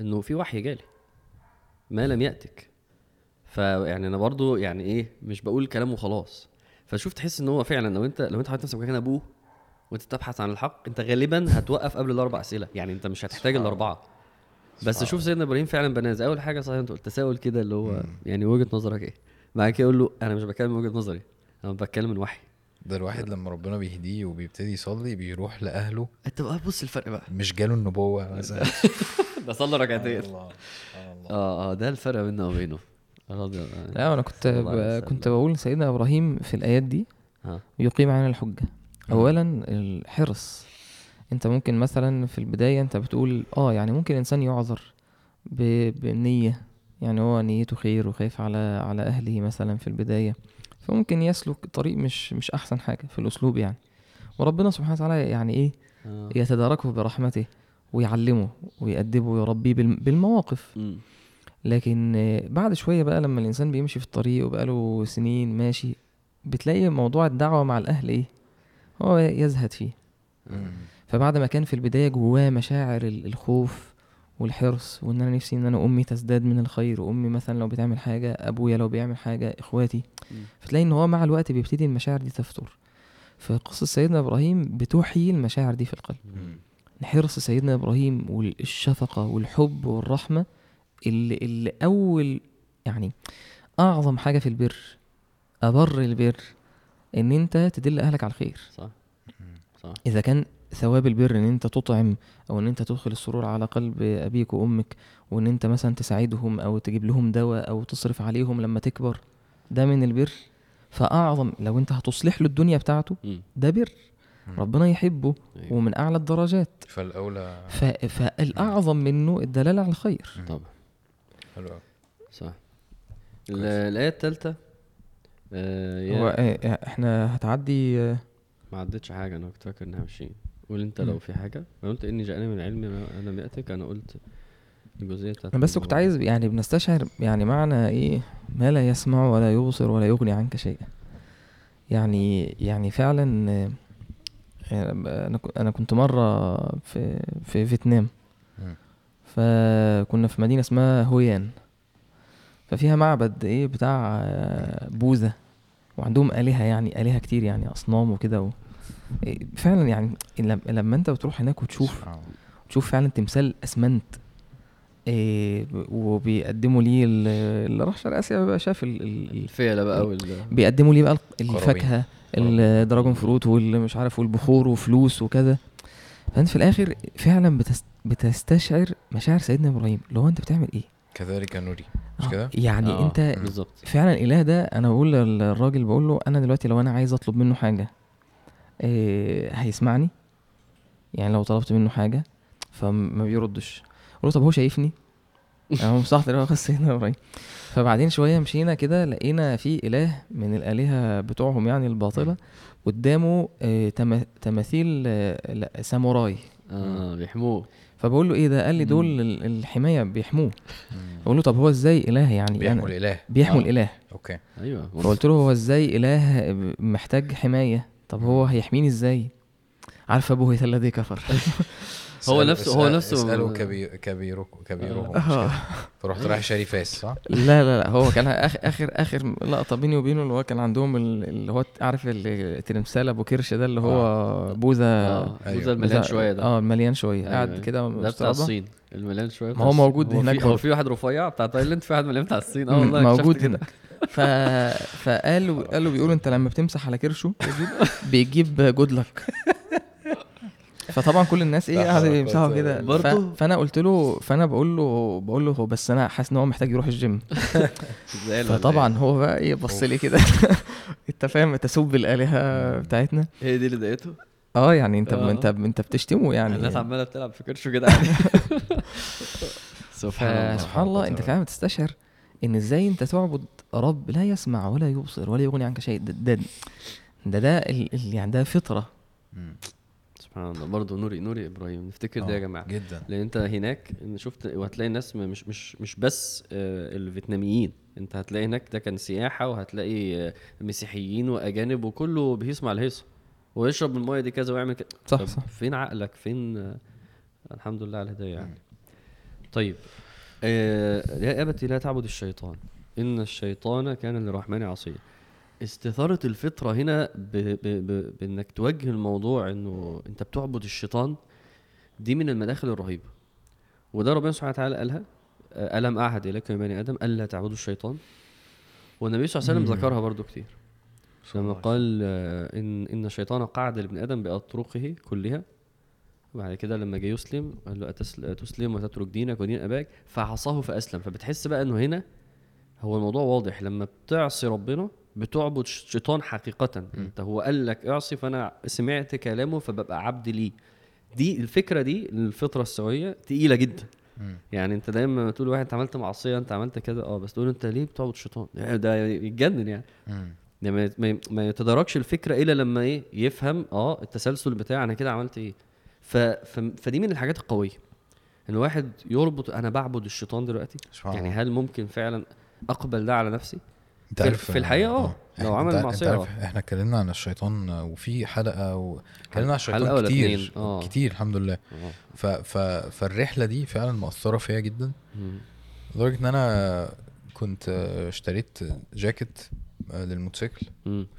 إنه في وحي جالي ما لم يأتك. فيعني أنا برضو يعني إيه مش بقول كلام وخلاص. فشوف تحس إن هو فعلا لو أنت لو أنت حاطط نفسك مكان أبوه وأنت تبحث عن الحق أنت غالبا هتوقف قبل الأربع أسئلة. يعني أنت مش هتحتاج الأربعة. بس شوف سيدنا إبراهيم فعلا بناء على أول حاجة صحيح أنت قلت تساؤل كده اللي هو مم. يعني وجهة نظرك إيه؟ بعد كده يقول له أنا مش بتكلم من وجهة نظري أنا بتكلم من وحي. ده الواحد لما ربنا بيهديه وبيبتدي يصلي بيروح لأهله. أنت بقى بص الفرق بقى. مش جاله النبوة مثلا. [laughs] ده صلى ركعتين. الله سبحان الله. آه آه ده الفرق بيننا وبينه. رضي لا أنا كنت ب... كنت بقول سيدنا إبراهيم في الآيات دي يقيم علينا الحجة. اولا الحرص. انت ممكن مثلا في البداية انت بتقول آه يعني ممكن الانسان يعذر ب... بنية يعني هو نيته خير وخايف على على أهله مثلا في البداية فممكن يسلك طريق مش مش أحسن حاجة في الأسلوب يعني وربنا سبحانه وتعالى يعني إيه آه. يتداركه برحمته ويعلمه ويأدبه ويربيه بالم- بالمواقف. لكن بعد شوية بقى لما الإنسان بيمشي في الطريق وبقاله سنين ماشي بتلاقي موضوع الدعوة مع الأهل إيه هو يزهد فيه. فبعد ما كان في البداية جواه مشاعر ال- الخوف والحرص وإن أنا نفسي إن أنا أمي تزداد من الخير وأمي مثلا لو بتعمل حاجة أبويا لو بيعمل حاجة إخواتي مم. فتلاقي إن هو مع الوقت بيبتدي المشاعر دي تفتر فقصة سيدنا إبراهيم بتحيي المشاعر دي في القلب. حرص سيدنا إبراهيم والشفقة والحب والرحمة اللي, اللي أول يعني أعظم حاجة في البر أبر البر إن أنت تدل أهلك على الخير. صح. صح. إذا كان ثواب البر إن أنت تطعم أو إن أنت تدخل السرور على قلب أبيك وأمك وإن أنت مثلا تساعدهم أو تجيب لهم دواء أو تصرف عليهم لما تكبر. ده من البر. فأعظم لو أنت هتصلح له الدنيا بتاعته. ده بر. ربنا يحبه أيوة. ومن أعلى الدرجات. فالأولى ف... فالأعظم منه الدلالة على الخير. طبعا. حلو. صح. ال- الآية الثالثه آه هو إيه، إحنا هتعدي آه، ما عدتش حاجة أنا كنت فاكر إنها 20 قول انت لو. في حاجة أنا قلت إني جاءني من العلم ما لم ياتك أنا قلت الجزئية بتاعت أنا بس كنت. عايز يعني بنستشعر يعني معنى إيه ما لا يسمع ولا يبصر ولا يغني عنك شيئا يعني يعني فعلا أنا أنا كنت مرة في في فيتنام. فكنا في مدينة اسمها هويان ففيها معبد إيه بتاع بوذا وعندهم آلهة يعني آلهة كتير يعني أصنام وكده و... فعلا يعني لم- لما انت بتروح هناك وتشوف. تشوف فعلا تمثال أسمنت إيه وبيقدموا ليه ال- اللي راح شرق آسيا بقى شاف ال... ال... ال- الفيلة بقى وال بيقدموا ليه بقى. الفاكهة الدراجون فروت واللي مش عارف والبخور وفلوس وكذا فأنت في الآخر فعلا بتست... بتستشعر مشاعر سيدنا إبراهيم اللي هو أنت بتعمل إيه كذلك نوري مش آه، كده؟ يعني آه، أنت بالظبط فعلا الإله ده أنا بقول للراجل بقول له أنا دلوقتي لو أنا عايز أطلب منه حاجة إيه هيسمعني. يعني لو طلبت منه حاجة فما بيردش. أقول له طب هو شايفني؟ [laughs] أنا هو مستحضر هو إبراهيم فبعدين شوية مشينا كده لقينا في إله من الآلهة بتوعهم يعني الباطلة قدامه إيه تم- تماثيل آه، ساموراي. آه بيحموه. فبقول له إيه ده؟ قال لي دول الحماية بيحموه. بقول له طب هو إزاي إله يعني؟ بيحموا أنا- الإله. بيحموا آه. الإله. okay. أيوه. فقلت له هو إزاي إله محتاج حماية؟ طب هو هيحميني إزاي عارف أبوه الذي كفر [laughs] هو نفسه- هو نفسه- اسألوا كبير كبيرهم كبيرهم مش آه. فرحت [laughs] رايح شاري فاس صح؟ لا لا لا هو كان اخر اخر آخر لقطة بيني وبينه اللي هو كان عندهم ال- اللي هو عارف التمثال أبو كرش ده اللي هو بوذا آه أيوة. بوذا المليان شوية ده آه مليان شوية أيوة، قاعد. كده ده بتاع. الصين المليان شوية ما هو. موجود هو هناك في هو. في واحد رفيع بتاع تايلاند في واحد مليان بتاع الصين آه والله موجود اكتشفت هنا كده. ف... فقالوا قالوا بيقولوا انت لما بتمسح على كرشه بيجيب good luck فطبعا كل الناس إيه لا قاعدوا حول يمسحوا ولا كده. ف... برضه؟ فأنا قلت له فأنا بقول له بقول له هو بس أنا حاسس إن هو محتاج يروح الجيم. فطبعا هو بقى إيه بص لي كده. أنت فاهم؟ تسب الآلهة بتاعتنا. هي دي اللي ضايقته؟ آه يعني أنت آه. أنت أنت بتشتمه يعني. الناس عمالة بتلعب في كرشه كده [laughs] سبحان الله. فسبحان الله أنت فعلا بتستشعر إن إزاي أنت تعبد رب لا يسمع ولا يبصر ولا يغني عنك شيء. ده ده ده, ده ال- ال- يعني ده فطرة. سبحان الله. برضه نوري نوري إبراهيم نفتكر ده يا آه، جماعة. جدا. لأن أنت هناك شفت وهتلاقي الناس مش مش مش بس آه، الفيتناميين. أنت هتلاقي هناك ده كان سياحة وهتلاقي آه، مسيحيين وأجانب وكله بيسمع الهيصة. ويشرب من المايه دي كذا ويعمل كده صح صح. فين عقلك؟ فين؟ الحمد لله على الهداية يعني. طيب آه يا أبتي لا تعبد الشيطان. إن الشيطان كان للرحمن عصيا. استثارة الفطرة هنا ب... ب... ب... بإنك توجه الموضوع إنه أنت بتعبد الشيطان دي من المداخل الرهيبة. وده ربنا سبحانه وتعالى قالها آه، ألم أعهد إليكم يا بني آدم ألا تعبدوا الشيطان؟ والنبي صلى الله عليه وسلم. ذكرها برضو كتير. لما قال آه، إن إن الشيطان قعد لابن آدم بأطرقه كلها. وبعد كده لما جه يسلم قال له أتسل- أتسلم وتترك دينك ودين أباك؟ فعصاه فأسلم. فبتحس بقى إنه هنا هو الموضوع واضح. لما بتعصي ربنا بتعبد ش- شيطان حقيقة. انت هو قال لك اعصي فأنا سمعت كلامه فببقى عبد ليه. دي الفكرة دي الفطرة السوية تقيلة جدا. مم. يعني انت دايما لما تقول واحد انت عملت معصية انت عملت كده آه بس تقول انت ليه بتعبد الشيطان يعني ده يتجنن يعني. يعني ما- يتداركش الفكرة إلا لما إيه؟ يفهم آه التسلسل بتاع أنا كده عملت إيه؟ ف... ف... فدي من الحاجات القوية. إن الواحد يربط أنا بعبد الشيطان دلوقتي؟ يعني هل ممكن فعلا أقبل ده على نفسي أنت في- الحقيقة آه، لو عمل آه. عارف إحنا اتكلمنا عن الشيطان وفي حلقة و... اتكلمنا عن حلقة الشيطان ولا كتير؟ آه. كتير الحمد لله. ف... ف... فالرحلة دي فعلا مأثره فيا جدا. لدرجة إن أنا كنت اشتريت جاكيت للموتوسيكل.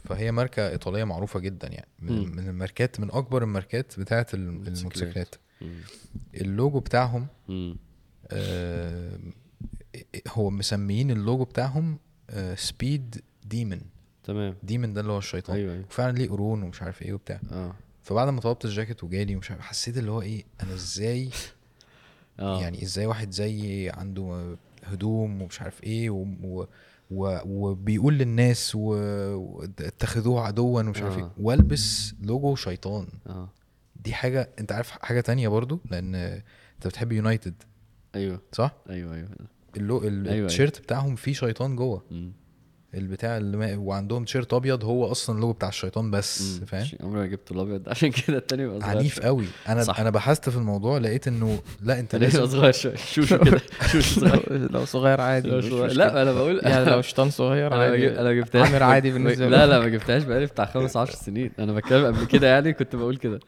فهي ماركة إيطالية معروفة جدا يعني من. من الماركات من أكبر الماركات بتاعه ال- الموتوسيكلات. اللوجو بتاعهم. آه، هو مسميين اللوجو بتاعهم speed demon تمام. demon ده اللي هو الشيطان. أيوه أيوه. وفعلا ليه قرون ومش عارف إيه وبتاع. آه. فبعد ما طلبت الجاكيت وجالي ومش عارف حسيت اللي هو إيه أنا إزاي [laughs] آه. يعني إزاي واحد زيي عنده هدوم ومش عارف إيه و و و وبيقول للناس و- واتخذوه عدوا ومش عارف إيه. آه. والبس لوجو شيطان. آه. دي حاجة أنت عارف حاجة تانية برضو؟ لأن أنت بتحب United أيوه. صح؟ أيوه أيوه. اللو ال- أيوة. التيشيرت بتاعهم فيه شيطان جوه مم. البتاع اللي ما... وعندهم تيشيرت أبيض هو أصلا اللوجو بتاع الشيطان بس. فاهم عشان عمري ما جبت الأبيض [laughs] عشان كده التاني يبقى صغير عنيف. قوي أنا صح. أنا بحثت في الموضوع لقيت إنه لا أنت لازم صغير شوية شوشو كده [laughs] [laughs] شوشو صغير لو صغير عادي لو صغير. لا أنا بقول يعني لو شيطان صغير عادي أنا ما جبتهاش عامر عادي بالنسبة لا له. لا ما جبتهاش بقالي بتاع خمس عشر سنين أنا بتكلم قبل كده يعني كنت بقول كده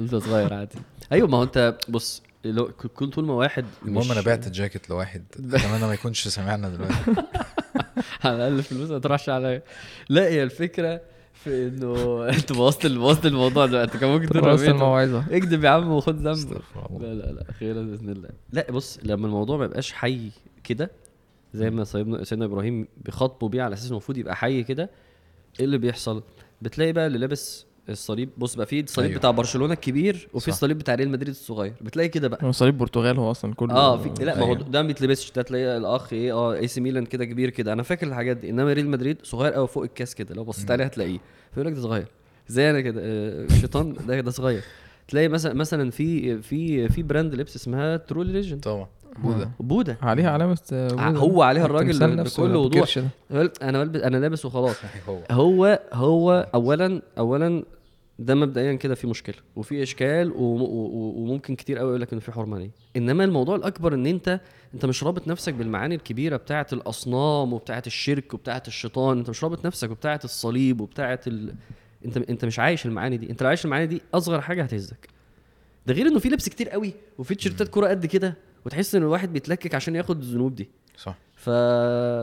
أنت صغير عادي أيوه ما هو أنت بص لو كنت طول ما واحد المهم أنا بعت الجاكيت لواحد. [laughs] اتمنى ما يكونش سامعنا دلوقتي. [laughs] على الأقل فلوس ما تروحش عليا. لا هي الفكرة في إنه [laughs] أنت بوظت بوظت الموضوع ده. أنت كان ممكن رميته. الموعظة. اكذب يا عم وخد الله. لا لا لا خير بإذن الله. لا بص لما الموضوع ما يبقاش حي كده زي ما سيدنا سيدنا إبراهيم بيخاطبوا بيه على أساس المفروض يبقى حي كده إيه اللي بيحصل؟ بتلاقي بقى اللي لابس الصليب. بص بقى في الصليب أيوه. بتاع برشلونة الكبير وفي. الصليب بتاع ريال مدريد الصغير. بتلاقي كده بقى. هو صليب برتغال هو أصلا كله آه في لا ما هو أيوه. ده ما بيتلبسش ده تلاقيه الأخ إيه آه AC Milan كده كبير كده. أنا فاكر الحاجات دي. إنما ريال مدريد صغير قوي فوق الكاس كده لو بصيت عليه هتلاقيه. فيقول لك ده صغير. زي أنا كده؟ آه، الشيطان ده ده صغير. تلاقي مثلا مثلا في في في brand لبس اسمها True Religion طبعا. بوذا بودا. عليها علامة آه، بوذا. هو عليها الراجل بكل وضوح. أنا بلبس أنا لابس وخلاص. [laughs] هو. هو هو اولا اولا ده مبدئيا كده في مشكلة وفي إشكال وممكن كتير قوي يقول لك إنه في حرمانيه إنما الموضوع الأكبر إن أنت أنت مش رابط نفسك بالمعاني الكبيرة بتاعه الأصنام وبتاعه الشرك وبتاعه الشيطان أنت مش رابط نفسك وبتاعه الصليب وبتاعه ال... أنت أنت مش عايش المعاني دي. أنت لو عايش المعاني دي أصغر حاجة هتهزك. ده غير إنه في لبس كتير قوي وفي تيشيرتات كورة قد كده وتحس إن الواحد بيتلكك عشان ياخد الذنوب دي. صح. ف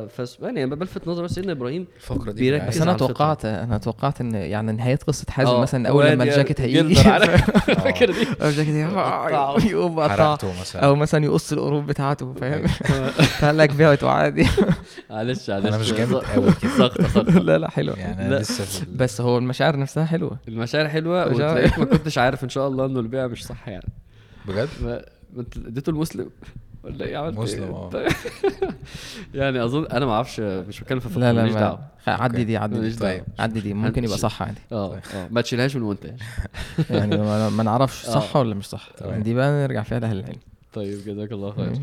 ف يعني بلفت نظر سيدنا إبراهيم الفقرة دي بيركز بس. أنا. توقعت أنا توقعت إن يعني نهاية قصة حازم آه، مثلا أول لما الجاكيت هيجي. [laughs] [laughs] فاكر دي؟ الجاكيت. هيجي يقوم أو مثلا يقص القروب بتاعته فاهم؟ [laughs] فقال لك بعته عادي معلش معلش. أنا مش جامد قوي كده. لا لا حلوة. يعني لا. لسه بس هو المشاعر نفسها حلوة. المشاعر حلوة وتلاقيك ما كنتش عارف إن شاء الله إنه البيع مش صح يعني. بجد؟ ما ما أنت اديته المسلم. ولا إيه عملت مسلم، إيه؟ آه. طيب. [laughs] يعني أظن أنا ما أعرفش مش بتكلم في لا لا ماليش ما دعوة. عدي دي عدي دي. طيب. عدي دي. ممكن يبقى صح عادي. آه آه. ما تشيلهاش من المونتاج [laughs] يعني ما, نعرفش صح آه. ولا مش صح. تمام. دي بقى نرجع فيها لأهل العلم. طيب جزاك الله خير. [laughs]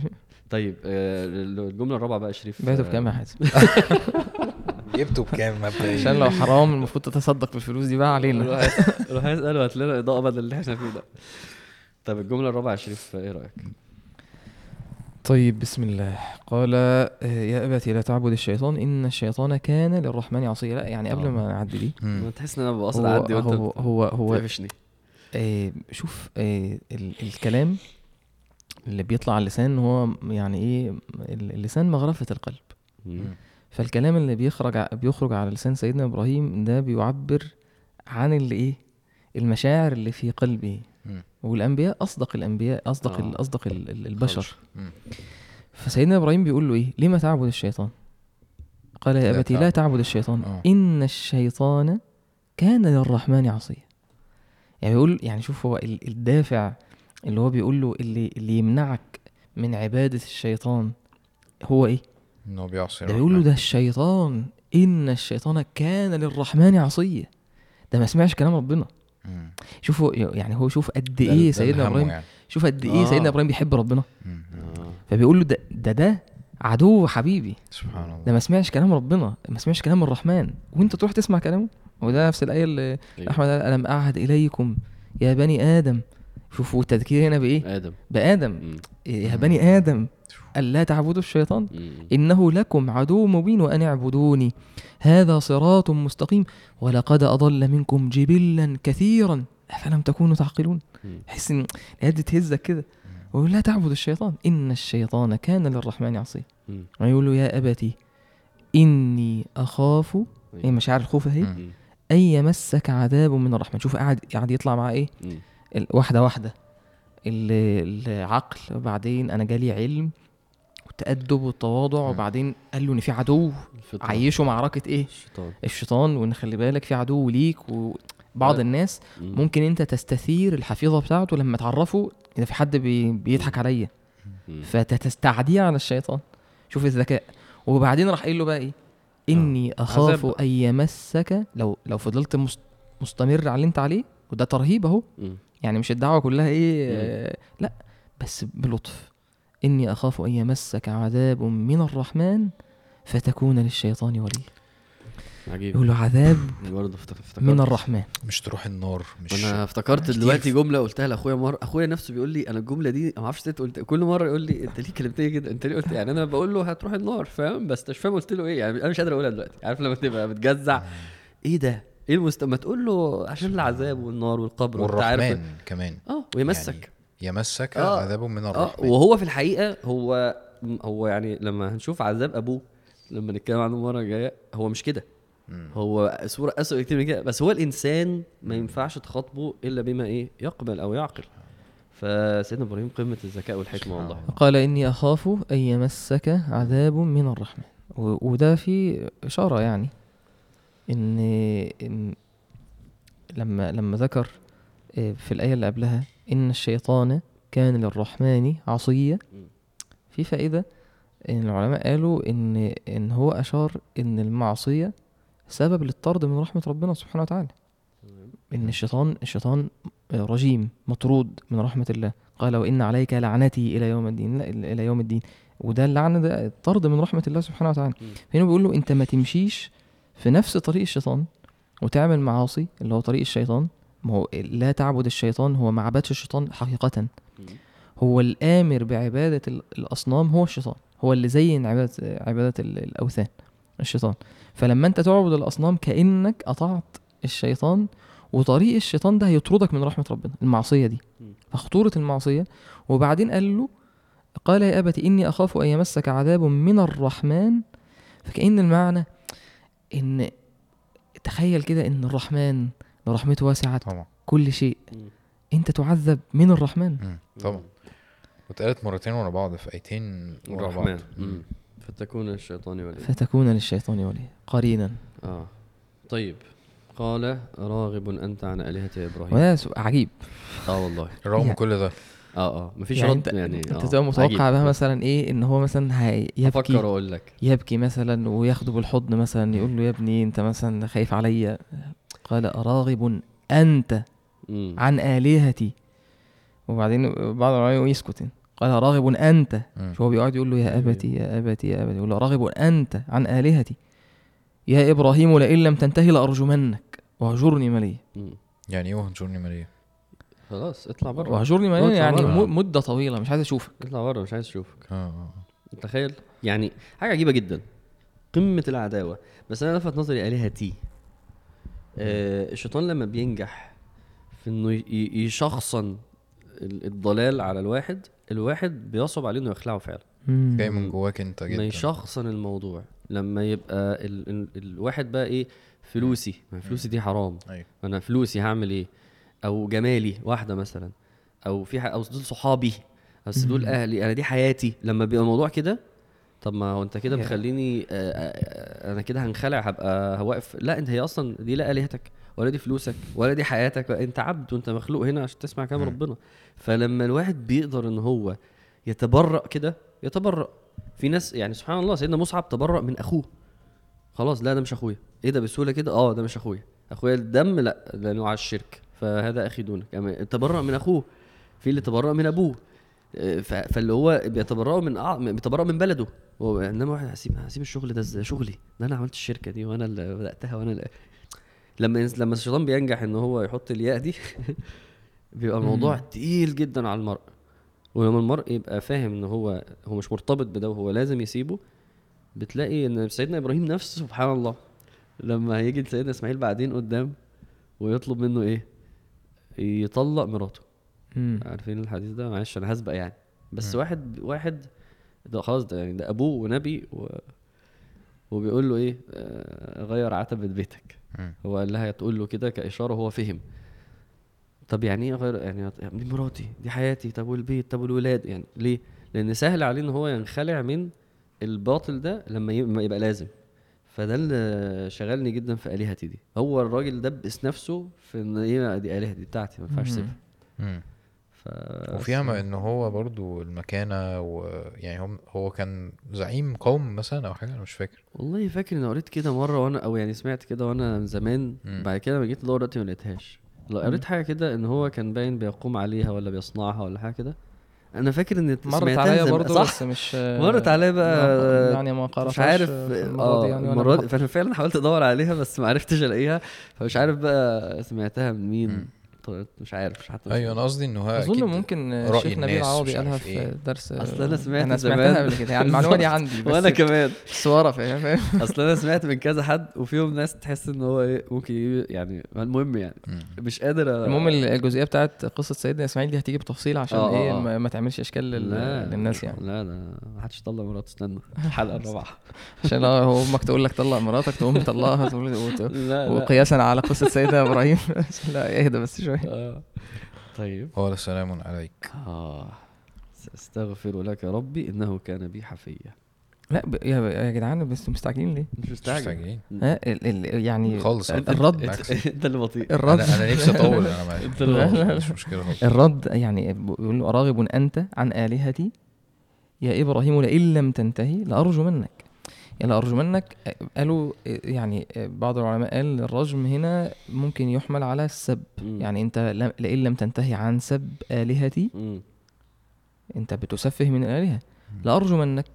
طيب آه، الجملة الرابعة بقى يا شريف. بعته آه، بكام يا حازم؟ جبته بكام؟ مبدئيا عشان لو حرام المفروض تتصدق بالفلوس دي بقى علينا. روح روح اساله هات لنا إضاءة بدل اللي إحنا فيه ده. طب الجملة الرابعة يا شريف إيه رأيك؟ طيب بسم الله قال آه، يا أبت لا تعبد الشيطان إن الشيطان كان للرحمن عصيا لا يعني قبل آه. ما نعدي دي تحس إن أنا بقصد هو أعدي وأنت هو هو, هو آه شوف آه ال الكلام اللي بيطلع على اللسان هو يعني إيه ال- اللسان مغرفة القلب مم. فالكلام اللي بيخرج بيخرج على لسان سيدنا إبراهيم ده بيعبر عن اللي إيه المشاعر اللي في قلبه مم. والأنبياء أصدق الأنبياء أصدق آه. أصدق ال- ال- البشر. فسيدنا إبراهيم بيقول له إيه لما تعبد الشيطان قال يا أبتي لا تعبد. الشيطان آه. إن الشيطان كان للرحمن عصيا يعني بيقول يعني شوف هو ال- الدافع اللي هو بيقول له اللي اللي يمنعك من عبادة الشيطان هو إيه إنه بيعصي ده بيقول له. ده الشيطان إن الشيطان كان للرحمن عصيا ده ما سمعش كلام ربنا. شوفوا يعني هو شوف قد إيه سيدنا إبراهيم يعني. شوف قد إيه آه. سيدنا إبراهيم بيحب ربنا. آه. فبيقول له ده ده ده عدو حبيبي سبحان الله ده ما سمعش كلام ربنا ما سمعش كلام الرحمن وأنت تروح تسمع كلامه وده نفس الآية اللي أيوة. أحمد قال ألم أعهد إليكم يا بني آدم شوفوا التذكير هنا بإيه آدم بآدم مم. يا بني آدم الا تعبدوا الشيطان. إنه لكم عدو مبين وأن اعبدوني. هذا صراط مستقيم. ولقد أضل منكم جبلا كثيرا. أفلم تكونوا تعقلون؟ إن الايات دي تهزك كده. ويقول لا تعبد الشيطان. إن الشيطان كان للرحمن عصيا. مم. ويقول له يا أبتي إني أخاف. إيه مشاعر الخوف اهي مم. أن يمسك عذاب من الرحمن. شوف قاعد قاعد يطلع مع إيه؟ مم. ال- واحدة واحدة. ال- العقل. وبعدين أنا جالي علم. والتأدب والتواضع مم. وبعدين قال له إن في عدو الفطرة. عيشه معركة إيه الشيطان الشيطان وإن خلي بالك في عدو ليك وبعض لا. الناس مم. ممكن أنت تستثير الحفيظة بتاعته لما تعرفه إذا في حد بي بيضحك عليا. فتستعديه على الشيطان شوف الذكاء وبعدين راح قايل له بقى إيه إني أخاف. أن يمسك لو لو فضلت مست- مستمر على اللي أنت عليه وده ترهيب أهو. يعني مش الدعوة كلها إيه. آه لأ بس بلطف إني أخاف أن يمسك عذاب من الرحمن فتكون للشيطان وليا عجيب. يقول له عذاب برضه افتك- افتكرت من الرحمن. مش تروح النار مش أنا افتكرت دلوقتي جملة قلتها لأخويا مرة. أخويا نفسه بيقول لي أنا الجملة دي ما أعرفش انت قلت كل مرة يقول لي أنت ليه كلمتني كده؟ أنت ليه قلت يعني أنا بقول له هتروح النار فاهم؟ بس مش فاهم قلت له إيه. يعني أنا مش قادر أقولها دلوقتي. عارف لما تبقى بتجزع؟ إيه ده؟ إيه المست ما تقول له عشان العذاب والنار والقبر والرحمن كمان. آه ويمسك. يعني يمسك آه. عذاب من آه الرحمن وهو في الحقيقة هو هو يعني لما هنشوف عذاب أبوه لما نتكلم عنه المرة الجاية هو مش كده. هو صورة أسوأ كتير من كده بس هو الإنسان ما ينفعش تخاطبه إلا بما إيه؟ يقبل أو يعقل. فسيدنا إبراهيم قمة الذكاء والحكمة والله. قال إني أخاف أن يمسك عذاب من الرحمن و- وده في إشارة يعني. إن, إن لما لما ذكر آه، في الآية اللي قبلها إن الشيطان كان للرحمن عصيا. في فائدة إن العلماء قالوا إن إن هو أشار إن المعصية سبب للطرد من رحمة ربنا سبحانه وتعالى. إن الشيطان الشيطان رجيم مطرود من رحمة الله. قال وإن عليك لعنتي إلى يوم الدين. لا إلى يوم الدين. وده اللعنة ده الطرد من رحمة الله سبحانه وتعالى. هنا بيقول له أنت ما تمشيش في نفس طريق الشيطان وتعمل معاصي اللي هو طريق الشيطان. ما هو لا تعبد الشيطان هو ما عبدش الشيطان حقيقة. هو الآمر بعبادة ال- الأصنام هو الشيطان هو اللي زين عبادة عبادة ال- الأوثان الشيطان. فلما أنت تعبد الأصنام كأنك أطعت الشيطان وطريق الشيطان ده هيطردك من رحمة ربنا المعصية دي. فخطورة المعصية وبعدين قال له قال يا أبت إني أخاف أن يمسك عذاب من الرحمن. فكأن المعنى إن تخيل كده إن الرحمن لو رحمته وسعت طبعا. كل شيء. مم. أنت تعذب من الرحمن. مم. طبعا. واتقالت مرتين ورا بعض في أيتين ورا بعض. فتكون الشيطان ولي. فتكون للشيطان وليا قرينا. آه. طيب. قال راغب أنت عن وده سؤال عجيب. آه والله. رغم يعني- كل ده. آه آه. مفيش يعني رد انت يعني أنت آه. تبقى متوقع. بقى مثلا إيه؟ إن هو مثلا هيبكي. أفكر أقول لك. يبكي مثلا وياخده بالحضن مثلا يقول له يا ابني أنت مثلا خايف عليا. قال راغب أنت مم. عن آلهتي. وبعدين بعض العلماء يسكت. قال راغب أنت. مم. شو هو بيقعد يقول له يا أبتي يا أبتي يا أبتي. يقول له راغب أنت عن آلهتي. يا إبراهيم لئن لم تنتهي لأرجمنك. واهجرني مليا. يعني إيه وهنجرني ماليه خلاص اطلع بره واهجرني مليا يعني برا. م- مدة طويلة مش عايز أشوفك. اطلع بره مش عايز أشوفك. آه آه. تخيل. يعني حاجة عجيبة جدا. قمة العداوة. بس أنا لفت نظري آلهتي. آه الشيطان لما بينجح في إنه يشخصن ال- الضلال على الواحد الواحد بيصعب عليه إنه يخلعه فعلا. جاي من جواك أنت ما جدا يشخصن الموضوع. لما يبقى ال ال الواحد بقى إيه فلوسي ما فلوسي دي حرام. أيوه. أنا فلوسي هعمل إيه؟ أو جمالي واحدة مثلا. أو في ح... أو دول صحابي. بس دول. أهلي أنا دي حياتي. لما بيبقى الموضوع كده طب ما هو انت كده مخليني آه، آه، آه، أنا كده هنخلع هبقى هواقف لا انت هي أصلا دي لا آلهتك ولا دي فلوسك ولا دي حياتك انت عبد وانت مخلوق هنا عشان تسمع كلام. ربنا. فلما الواحد بيقدر ان هو يتبرأ كده يتبرأ. في ناس يعني سبحان الله سيدنا مصعب تبرأ من أخوه. خلاص لا ده مش أخويا. إيه ده بسهولة كده؟ آه ده مش أخويا. أخويا الدم لا لأنه على الشرك. فهذا أخي دونك. يعني تبرأ من أخوه في اللي تبرأ من أبوه. فاللي هو بيتبرأوا من أع... بيتبرأوا من بلده. هو إنما واحد هسيب هسيب الشغل ده إزاي شغلي. ده أنا عملت الشركة دي وأنا اللي بدأتها وأنا اللي... لما لما الشيطان بينجح إن هو يحط الياء دي [laughs] بيبقى الموضوع. تقيل جدا على المرء. ولما المرء يبقى فاهم إن هو هو مش مرتبط بده وهو لازم يسيبه بتلاقي إن سيدنا إبراهيم نفسه سبحان الله لما هيجي لسيدنا إسماعيل بعدين قدام ويطلب منه إيه؟ يطلق مراته. مم. عارفين الحديث ده؟ معلش أنا هسبق يعني. بس مم. واحد واحد ده خلاص ده يعني ده أبوه ونبي و... وبيقول له إيه؟ آه غير عتبة بيتك. مم. هو قال لها تقول له كده كإشارة هو فهم. طب يعني إيه غير؟ يعني دي مراتي دي حياتي طب والبيت طب والولاد؟ يعني ليه؟ لأن سهل عليه إن هو ينخلع من الباطل ده لما يبقى لازم. فده اللي شغلني جدا في آلهتي دي. هو الراجل دبس نفسه في إن إيه دي الهتي دي بتاعتي ما ينفعش. أسيبها. ف وفيها ما إن هو برضو المكانة ويعني هم هو كان زعيم قوم مثلا أو حاجة؟ أنا مش فاكر. والله فاكر إني قريت كده مرة وأنا أو يعني سمعت كده وأنا من زمان. مم. بعد كده لما جيت ادور دلوقتي ما لقيتهاش. قريت حاجة كده إن هو كان باين بيقوم عليها ولا بيصنعها ولا حاجة كده. أنا فاكر ان مرت عليا برضه صح؟ بس مش مرت عليا بقى يعني ما قرأتهاش مش عارف آه دي يعني وأنا المره دي بحضر. فأنا فعلا حاولت أدور عليها بس ما عرفتش ألاقيها. فمش عارف بقى سمعتها من مين. مم. مش عارف مش حتى أيوه أنا قصدي ان هو أظن ممكن الشيخ نبيل عوضي قالها في إيه. درس أصل أنا سمعت أنا زمان. سمعتها قبل كده. يعني المعلومة دي [laughs] عندي بس وأنا كمان. صورة فاهم؟ فاهم أصل أنا سمعت من كذا حد وفيهم ناس تحس إن هو إيه ممكن يعني المهم يعني. مش قادر المهم الجزئية بتاعت قصة سيدنا إسماعيل دي هتيجي بتفصيل عشان آه، آه، إيه آه. ما, ما تعملش إشكال للناس يعني. لا لا ما حدش يطلع مراته. استنى الحلقة الرابعة. [laughs] عشان هو أمك تقول لك طلق مراتك تقوم لا وقياسا على قصة سيدنا إبراهيم. [laughs] لا اهدى بس شوية آه. طيب. قال سلام عليك. آه. استغفر لك ربي إنه كان بي حفيا لا ب... يا, يا جدعان بس مستعجلين ليه؟ مش مش مستعجل مستعجلين ها؟ ال... ال... يعني خالص. الرد. انت اللي بطيء الرد أنا نفسي أطول أنا ما [laughs] انت مش مشكلة خالص. الرد يعني بيقول له راغب أنت عن آلهتي. يا إبراهيم لئن لم تنتهي لارجمنك يعني لارجمنك قالوا يعني بعض العلماء قال الرجم هنا ممكن يحمل على السب مم. يعني أنت لم- لئن لم تنتهي عن سب آلهتي مم. أنت بتسفه من الالهه لارجمنك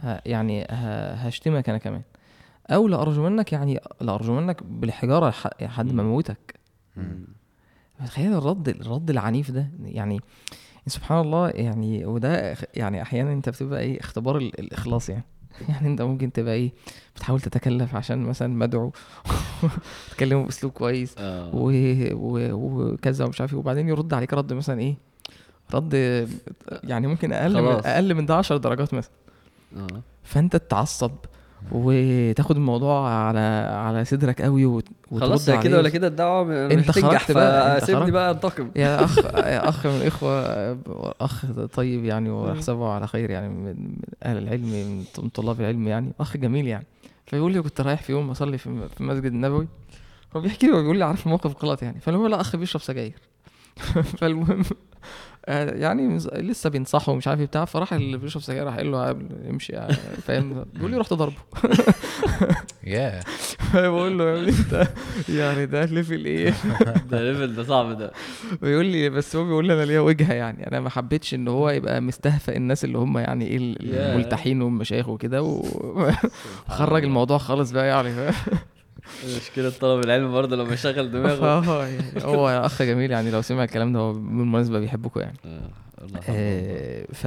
ه- يعني ه- هشتمك أنا كمان. أو لارجمنك يعني لارجمنك بالحجارة لح- لحد ما مم. تخيل الرد الرد العنيف ده. يعني سبحان الله يعني وده يعني أحيانا أنت بتبقى إيه اختبار ال- الإخلاص يعني. [laughs] يعني انت ممكن تبقى إيه بتحاول تتكلف عشان مثلا مدعو [laughs] تكلمه بأسلوب كويس و- و- وكذا ومش عارف إيه وبعدين يرد عليك رد مثلا إيه رد يعني ممكن أقل من خلاص. أقل من ده 10 درجات مثلا. آه. فأنت تتعصب. وتاخد الموضوع على على صدرك قوي وت- وترد خلاص كده. ولا كده؟ الدعوة انت خرجت بقى، خرجت. بقى انتقم. يا أخ [laughs] يا أخ من الإخوة أخ طيب يعني واحسبه على خير يعني من أهل العلم من طلاب العلم يعني أخ جميل يعني. فيقول لي كنت رايح في يوم أصلي في المسجد النبوي هو بيحكي لي وبيقول لي عارف موقف غلط يعني. فالمهم لا أخ بيشرب سجاير. [laughs] فالمهم يعني مز- لسه بينصحه ومش عارف إيه بتاع. فراح اللي بيشرب سجاير راح قال له امشي يعني فاهم؟ بيقول لي رحت ضربه. [laughs] يا بقول له يا ابني انت يعني ده level إيه؟ [laughs] ده level ده صعب ده. بيقول لي بس هو بيقول لي أنا ليا وجهة يعني. أنا ما حبيتش إن هو يبقى مستهفئ الناس اللي هم يعني إيه ال- ياه. الملتحين والمشايخ وكده وخرج الموضوع خالص بقى يعني. [laughs] مشكلة طلب العلم برضه لما يشغل دماغه. [laughs] آه يعني هو أخ جميل يعني لو سمع الكلام ده هو بالمناسبة بيحبكم يعني. آه، الله يرحمه. آه، ف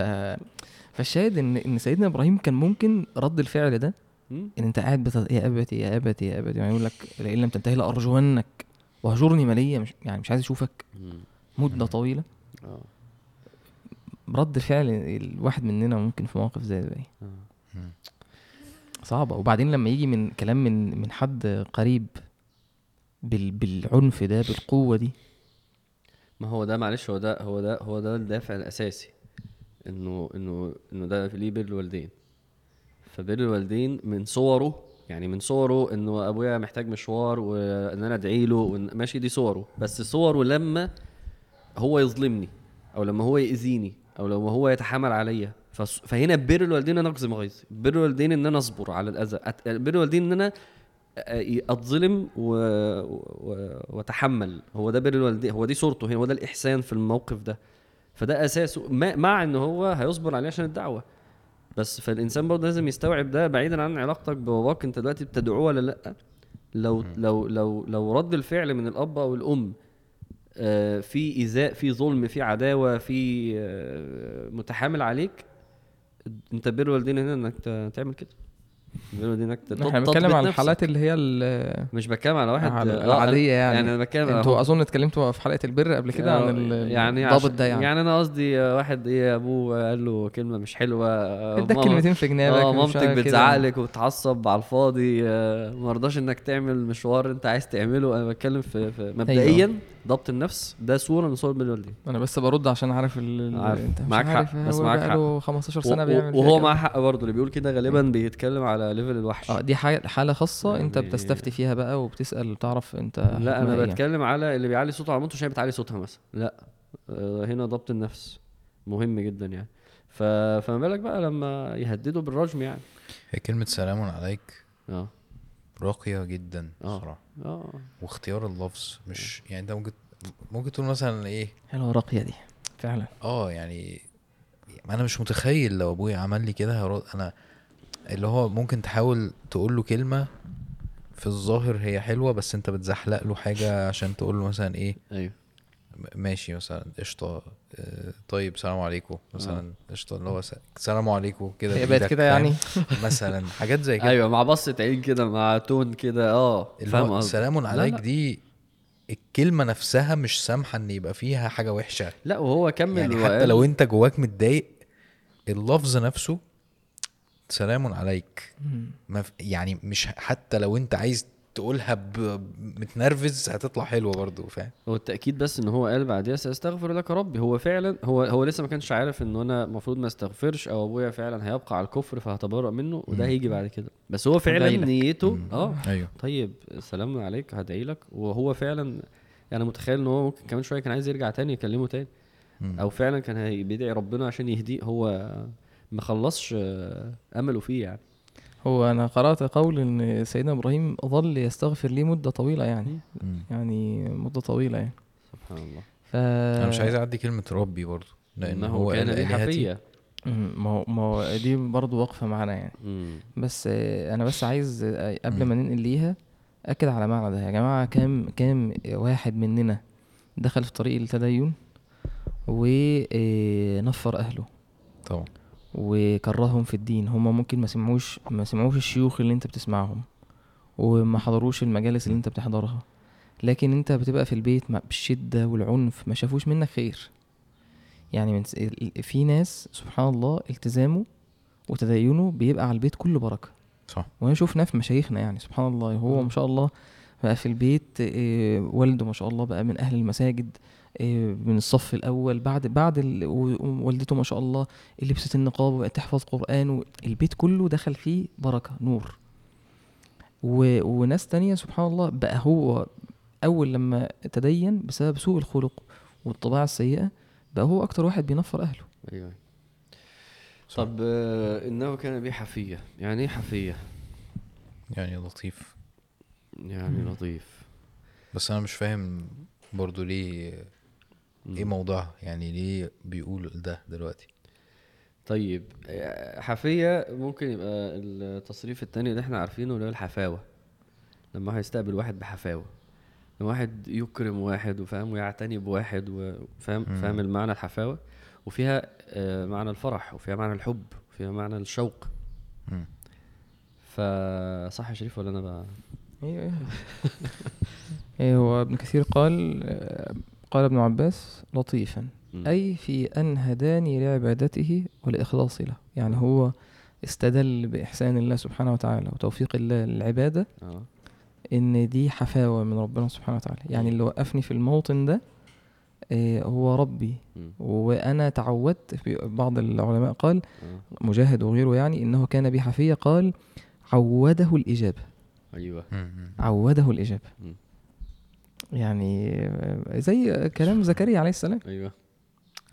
فالشاهد ان إن سيدنا إبراهيم كان ممكن رد الفعل ده؟ إن أنت قاعد بت... يا أبتي يا أبتي يا أبتي يعني يقول لك لئن لم تنتهي لارجونك واهجرني مليا مش يعني مش عايز اشوفك. مدة طويلة. آه. رد فعل الواحد مننا ممكن في موقف زي ده صعبة. وبعدين لما يجي من كلام من من حد قريب بال بالعنف ده بالقوة دي. ما هو ده معلش هو ده هو ده هو ده الدافع الأساسي إنه إنه إنه ده ليه بر الوالدين. فبر الوالدين من صوره يعني من صوره إنه أبويا محتاج مشوار وإن أنا أدعي له ماشي دي صوره. بس صوره لما هو يظلمني أو لما هو يأذيني أو لما هو يتحامل عليا. فهنا بر الوالدين إن أنا اقزم غيظي بر الوالدين إن أنا أصبر على الأذى. بر الوالدين إن أنا أتظلم و... و... وأتحمل. هو ده بر الوالدين هو دي صورته. هنا هو ده الإحسان في الموقف ده. فده اساسه ما... مع إن هو هيصبر عليه عشان الدعوة. بس فالإنسان برضه لازم يستوعب ده بعيدا عن علاقتك بباباك. أنت دلوقتي بتدعوه ولا لأ؟ لو لو لو لو رد الفعل من الأب أو الأم آه، في إيذاء في ظلم في عداوة في آه، متحامل عليك انت بر الوالدين هنا انك تعمل كده بر الوالدين انك إحنا بنتكلم عن نفسك. الحالات اللي هي ال- مش بتكلم على واحد على آه، العادية يعني. يعني أنا بتكلم أنتوا. أظن اتكلمتوا في حلقة البر قبل كده عن ال- يعني الضابط ده يعني, يعني أنا قصدي آه، واحد إيه أبوه قال له كلمة مش حلوة آه، اداك كلمتين في جنابك آه مامتك. بتزعق لك وبتعصب على الفاضي آه، ما رضاش إنك تعمل مشوار أنت عايز تعمله أنا بتكلم في, في مبدئيا ضبط النفس ده صورة من صور بر الوالدين أنا بس برد عشان عارف ال... عارف. أنت مش معاك حق، بس معاك بقاله 15 سنة و- بيعمل وهو. معاه حق برضه اللي بيقول كده غالبا بيتكلم على ليفل الوحش. آه دي حاجة حالة خاصة أنت يعني- بتستفتي فيها بقى وبتسأل تعرف أنت لا أنا إيه يعني. بتكلم على اللي بيعلي صوته على مامته عشان هي بتعلي صوتها مثلا. لا آه، هنا ضبط النفس مهم جدا يعني. ف... فما بالك بقى لما يهددوا بالرجم يعني. هي كلمة سلام عليك. آه. راقية جدا آه. بصراحة. آه. واختيار اللفظ مش يعني انت ممكن ممكن تقول مثلا إيه؟ حلوة راقية دي فعلا. آه يعني أنا مش متخيل لو أبويا عمل لي كده هرد أنا اللي هو ممكن تحاول تقول له كلمة في الظاهر هي حلوة بس أنت بتزحلق له حاجة عشان تقول له مثلا إيه؟ أيوه. ماشي مثلا قشطة. آه، طيب سلام عليكم. مثلا قشطة. اللي هو سلام عليكم كده هي بقت كده يعني؟ مثلا حاجات زي [laughs] كده. أيوه مع بصة عين كده مع تون كده. آه فاهم سلام لا، عليك لا. دي الكلمة نفسها مش سامحة إن يبقى فيها حاجة وحشة. لا وهو كمل يعني حتى لو أنت جواك متضايق اللفظ نفسه سلام عليك. يعني مش حتى لو أنت عايز تقولها ب- متنرفز هتطلع حلوة برضو فاهم؟ هو التأكيد بس إن هو قال بعديها ساستغفر لك ربي. هو فعلا هو هو لسه ما كانش عارف إن أنا المفروض ما استغفرش أو أبويا فعلا هيبقى على الكفر فهتبرأ منه وده. هيجي بعد كده. بس هو فعلا. نيته مم. آه. أيوه. طيب سلام عليك هدعي لك. وهو فعلا يعني متخيل إن هو ممكن كمان شوية كان عايز يرجع تاني يكلمه تاني. مم. أو فعلا كان بيدعي ربنا عشان يهديه. هو ما خلصش آه، أمله فيه يعني. هو أنا قرأت قول إن سيدنا إبراهيم ظل يستغفر لي مدة طويلة يعني. مم. يعني مدة طويلة يعني. سبحان الله. ف أنا مش عايز أعدي كلمة ربي برضو لأن هو كان قال لي آلهتي حفية. مم، ما هو ما هو دي برضه واقفه معانا يعني. مم. بس آه، أنا بس عايز آه، قبل. ما ننقل ليها أكد على معنى ده. يا جماعة كام كام واحد مننا دخل في طريق التدين ونفر أهله؟ طبعا. وكرههم في الدين. هم ممكن ما سمعوش ما سمعوش الشيوخ اللي انت بتسمعهم وما حضروش المجالس اللي انت بتحضرها. لكن انت بتبقى في البيت مع- بالشدة والعنف ما شافوش منك خير. يعني من في ناس سبحان الله التزامه وتدينه بيبقى على البيت كله بركة. صح. وانا شفنا في مشايخنا يعني سبحان الله. هو ما شاء الله بقى في البيت إيه، والده ما شاء الله بقى من أهل المساجد. من الصف الأول بعد بعد ال- و- ووالدته ما شاء الله لبست النقاب وبقت تحفظ قرآن البيت كله دخل فيه بركة نور. و... وناس تانية سبحان الله بقى هو أول لما تدين بسبب سوء الخلق والطباع السيئة بقى هو أكتر واحد بينفر أهله. أيوه. طب آه، إنه كان بي حفية. يعني إيه حفية؟ يعني لطيف. يعني لطيف. بس أنا مش فاهم برضو ليه إيه. موضوعها يعني ليه بيقول ده دلوقتي؟ طيب آه، حفية ممكن يبقى التصريف التاني اللي إحنا عارفينه اللي هو الحفاوة. لما واحد يستقبل واحد بحفاوة. لما واحد يكرم واحد وفاهم ويعتني بواحد وفاهم. فاهم؟ المعنى الحفاوة. وفيها آه، معنى الفرح وفيها معنى الحب وفيها معنى الشوق. فصح يا شريف ولا أنا بقى؟ أيوه [laughs] إيه هو ابن كثير قال آه، قال ابن عباس لطيفا. مم. أي في أن هداني لعبادته والإخلاص له. يعني هو استدل بإحسان الله سبحانه وتعالى وتوفيق الله للعبادة آه. إن دي حفاوة من ربنا سبحانه وتعالى. يعني اللي وقفني في الموطن ده آه، هو ربي. مم. وأنا تعودت في بعض العلماء قال آه. مجاهد وغيره يعني إنه كان بي حفية قال عوده الإجابة. أيوه. عوده الإجابة. مم. يعني آه، زي كلام زكريا عليه السلام. أيوه.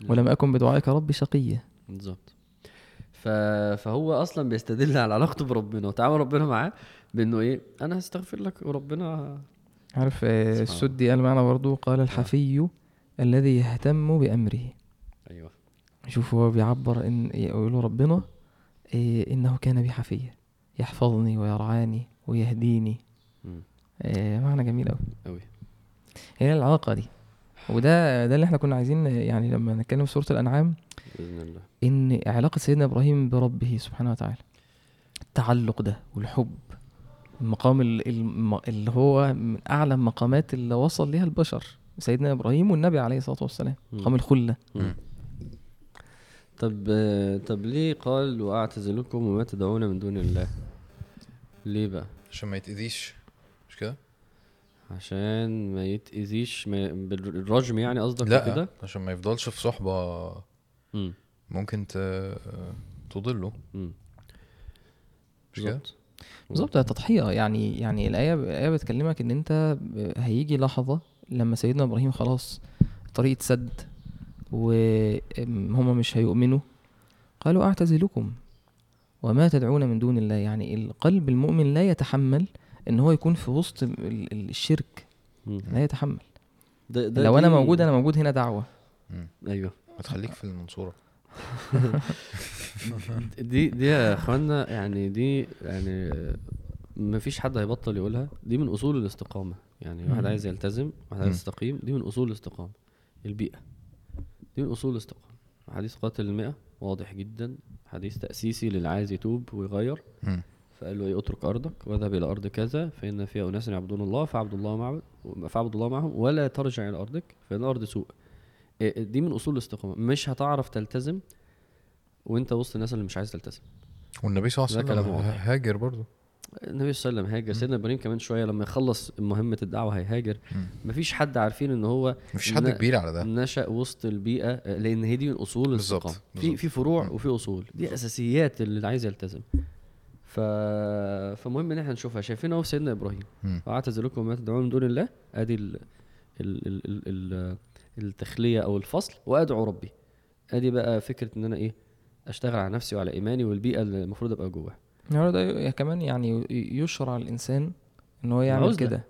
ولم أكن بدعائك ربي شقيا بالظبط. فهو أصلا بيستدل على علاقته بربنا وتعامل ربنا معاه بإنه إيه أنا هستغفر لك وربنا عارف آه، السدي قال معنا برضو قال الحفي الذي يهتم بأمره. أيوه. شوف هو بيعبر إن يقول ربنا إيه إنه كان بي حفيا يحفظني ويرعاني ويهديني. إيه معنى جميل أوي. أوي. هي العلاقة دي. وده ده اللي إحنا كنا عايزين يعني لما نتكلم في سورة الأنعام بإذن الله. إن علاقة سيدنا إبراهيم بربه سبحانه وتعالى التعلق ده والحب المقام ال- الم- اللي هو من أعلى المقامات اللي وصل ليها البشر سيدنا إبراهيم والنبي عليه الصلاة والسلام. مقام الخلة. مم. طب طب ليه قال وأعتزلكم وما تدعون من دون الله؟ ليه بقى؟ عشان ما يتأذيش. مش كده؟ عشان ما يتأذيش ما بالرجم يعني قصدك لا كده عشان ما يفضلش في صحبة مم. ممكن ت... تضله. مم. مش كده؟ بالظبط. تضحية. يعني يعني الآية الآية بتكلمك إن أنت ب- هيجي لحظة لما سيدنا إبراهيم خلاص طريق سد وهم مش هيؤمنوا قالوا أعتزلكم وما تدعون من دون الله. يعني القلب المؤمن لا يتحمل إن هو يكون في وسط ال- ال- الشرك. لا يتحمل. ده ده لو أنا دي- موجود أنا موجود هنا دعوة. مم. أيوه. ما تخليك في المنصورة. [laughs] دي دي يا إخوانا يعني دي يعني ما فيش حد هيبطل يقولها. دي من أصول الاستقامة. يعني واحد. عايز يلتزم واحد عايز. يستقيم دي من أصول الاستقامة. البيئة. دي من أصول الاستقامة. حديث قاتل المئة واضح جدا. حديث تأسيسي للي عايز يتوب ويغير. مم. فقال له إيه اترك أرضك واذهب إلى أرض كذا فإن فيها أناس يعبدون الله فاعبد الله معه فاعبد الله معهم ولا ترجع إلى أرضك فإن الأرض سوء. دي من أصول الاستقامة. مش هتعرف تلتزم وأنت وسط الناس اللي مش عايز تلتزم. والنبي صلى الله عليه وسلم. هاجر برضو النبي صلى الله عليه وسلم هاجر. سيدنا إبراهيم كمان شوية لما يخلص مهمة الدعوة هيهاجر. مفيش حد عارفين إن هو مفيش حد كبير على ده. نشأ وسط البيئة لأن هي دي من أصول الاستقامة. في. في فروع. وفي أصول. دي أساسيات اللي عايز يلتزم. ف... فمهم إن إحنا نشوفها شايفين أهو سيدنا إبراهيم مم. واعتزلكم ما تدعون من دون الله أدي ال... ال... ال... ال... ال... التخلية أو الفصل وأدعو ربي أدي بقى فكرة إن أنا إيه أشتغل على نفسي وعلى إيماني والبيئة اللي المفروض أبقى جواها يعني ده كمان يعني ي- يشرع الإنسان إن هو يعمل. كده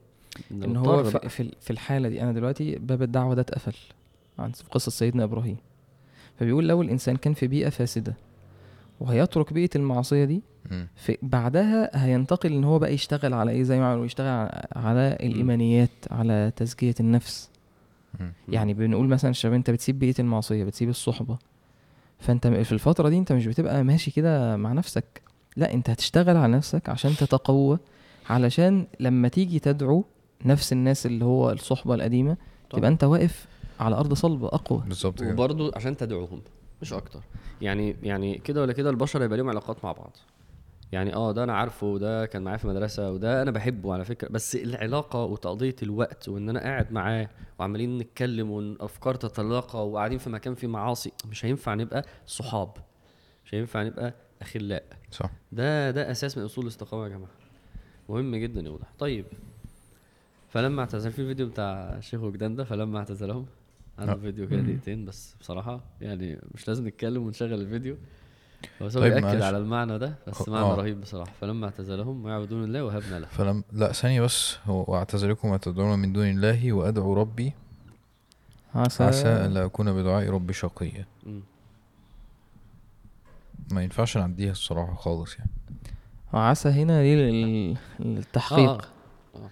إن هو. في, في, الحالة دي أنا دلوقتي باب الدعوة ده اتقفل عن في قصة سيدنا إبراهيم فبيقول لو الإنسان كان في بيئة فاسدة وهيترك بيئة المعصية دي. في بعدها هينتقل إن هو بقى يشتغل على إيه؟ زي ما قالوا يشتغل على- على الإيمانيات على تزكية النفس. مم. يعني بنقول مثلا الشباب أنت بتسيب بيئة المعصية بتسيب الصحبة. فأنت في الفترة دي أنت مش بتبقى ماشي كده مع نفسك. لا أنت هتشتغل على نفسك عشان تتقوى علشان لما تيجي تدعو نفس الناس اللي هو الصحبة القديمة طبعا. تبقى أنت واقف على أرض صلبة أقوى. بالظبط كده. وبرضه عشان تدعوهم مش أكتر. يعني يعني كده ولا كده البشر هيبقى لهم علاقات مع بعض. يعني آه ده أنا عارفه وده كان معايا في مدرسه وده أنا بحبه على فكرة. بس العلاقة وتقضية الوقت وإن أنا قاعد معاه وعمالين نتكلم والافكار تتلاقى وقاعدين في مكان فيه معاصي مش هينفع نبقى صحاب مش هينفع نبقى اخلاء صح. ده ده أساس من أصول الاستقامة يا جماعة. مهم جدا يوضح طيب. فلما اعتزل في الفيديو بتاع الشيخ وجدان ده فلما اعتزلهم عنده آه. فيديو كده. دقيقتين بس بصراحة يعني مش لازم نتكلم ونشغل الفيديو. هو طيب بيأكد. على المعنى ده بس آه. معنى رهيب بصراحة فلما اعتزلهم ويعبدون الله وهبنا له فلم لا ثانية بس هو واعتزلكم ما تدعون من دون الله وأدعو ربي عسى, عسى الا اكون بدعاء ربي شقيا. ما ينفعش نعديها الصراحة خالص يعني عسى هنا دي لل- للتحقيق آه. آه.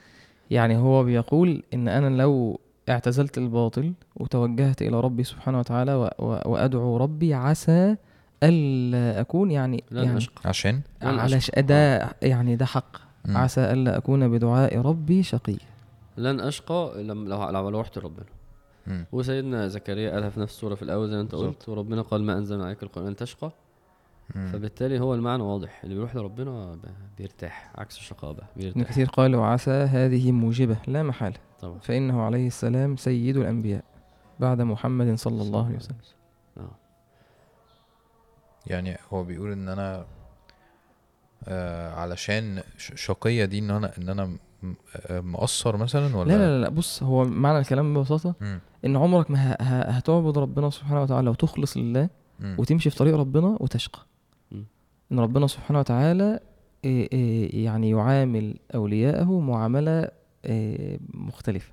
يعني هو بيقول إن أنا لو اعتزلت الباطل وتوجهت إلى ربي سبحانه وتعالى وأدعو ربي عسى الا أكون يعني لن يعني عشان؟ أشقى. ده يعني ده حق. مم. عسى ألا أكون بدعاء ربي شقي. لن أشقى لم لو لو رحت لربنا مم. وسيدنا زكريا قالها في نفس السوره في الأول زي ما أنت بالظبط. قلت وربنا قال ما انزلنا عليك القرآن تشقى مم. فبالتالي هو المعنى واضح. اللي بيروح لربنا بيرتاح. عكس الشقاء بقى ابن بيرتاح كثير قال وعسى هذه موجبة. لا محالة. طبعا. فإنه عليه السلام سيد الأنبياء بعد محمد صلى الله عليه وسلم. يعني هو بيقول إن أنا آه علشان ش- شقية دي إن أنا إن أنا م- آه، مقصر مثلا ولا لا لا لا بص هو معنى الكلام ببساطة مم. إن عمرك ما هتعبد ربنا سبحانه وتعالى وتخلص لله مم. وتمشي في طريق ربنا وتشقى مم. إن ربنا سبحانه وتعالى إيه إيه يعني يعامل أولياءه معاملة إيه مختلفة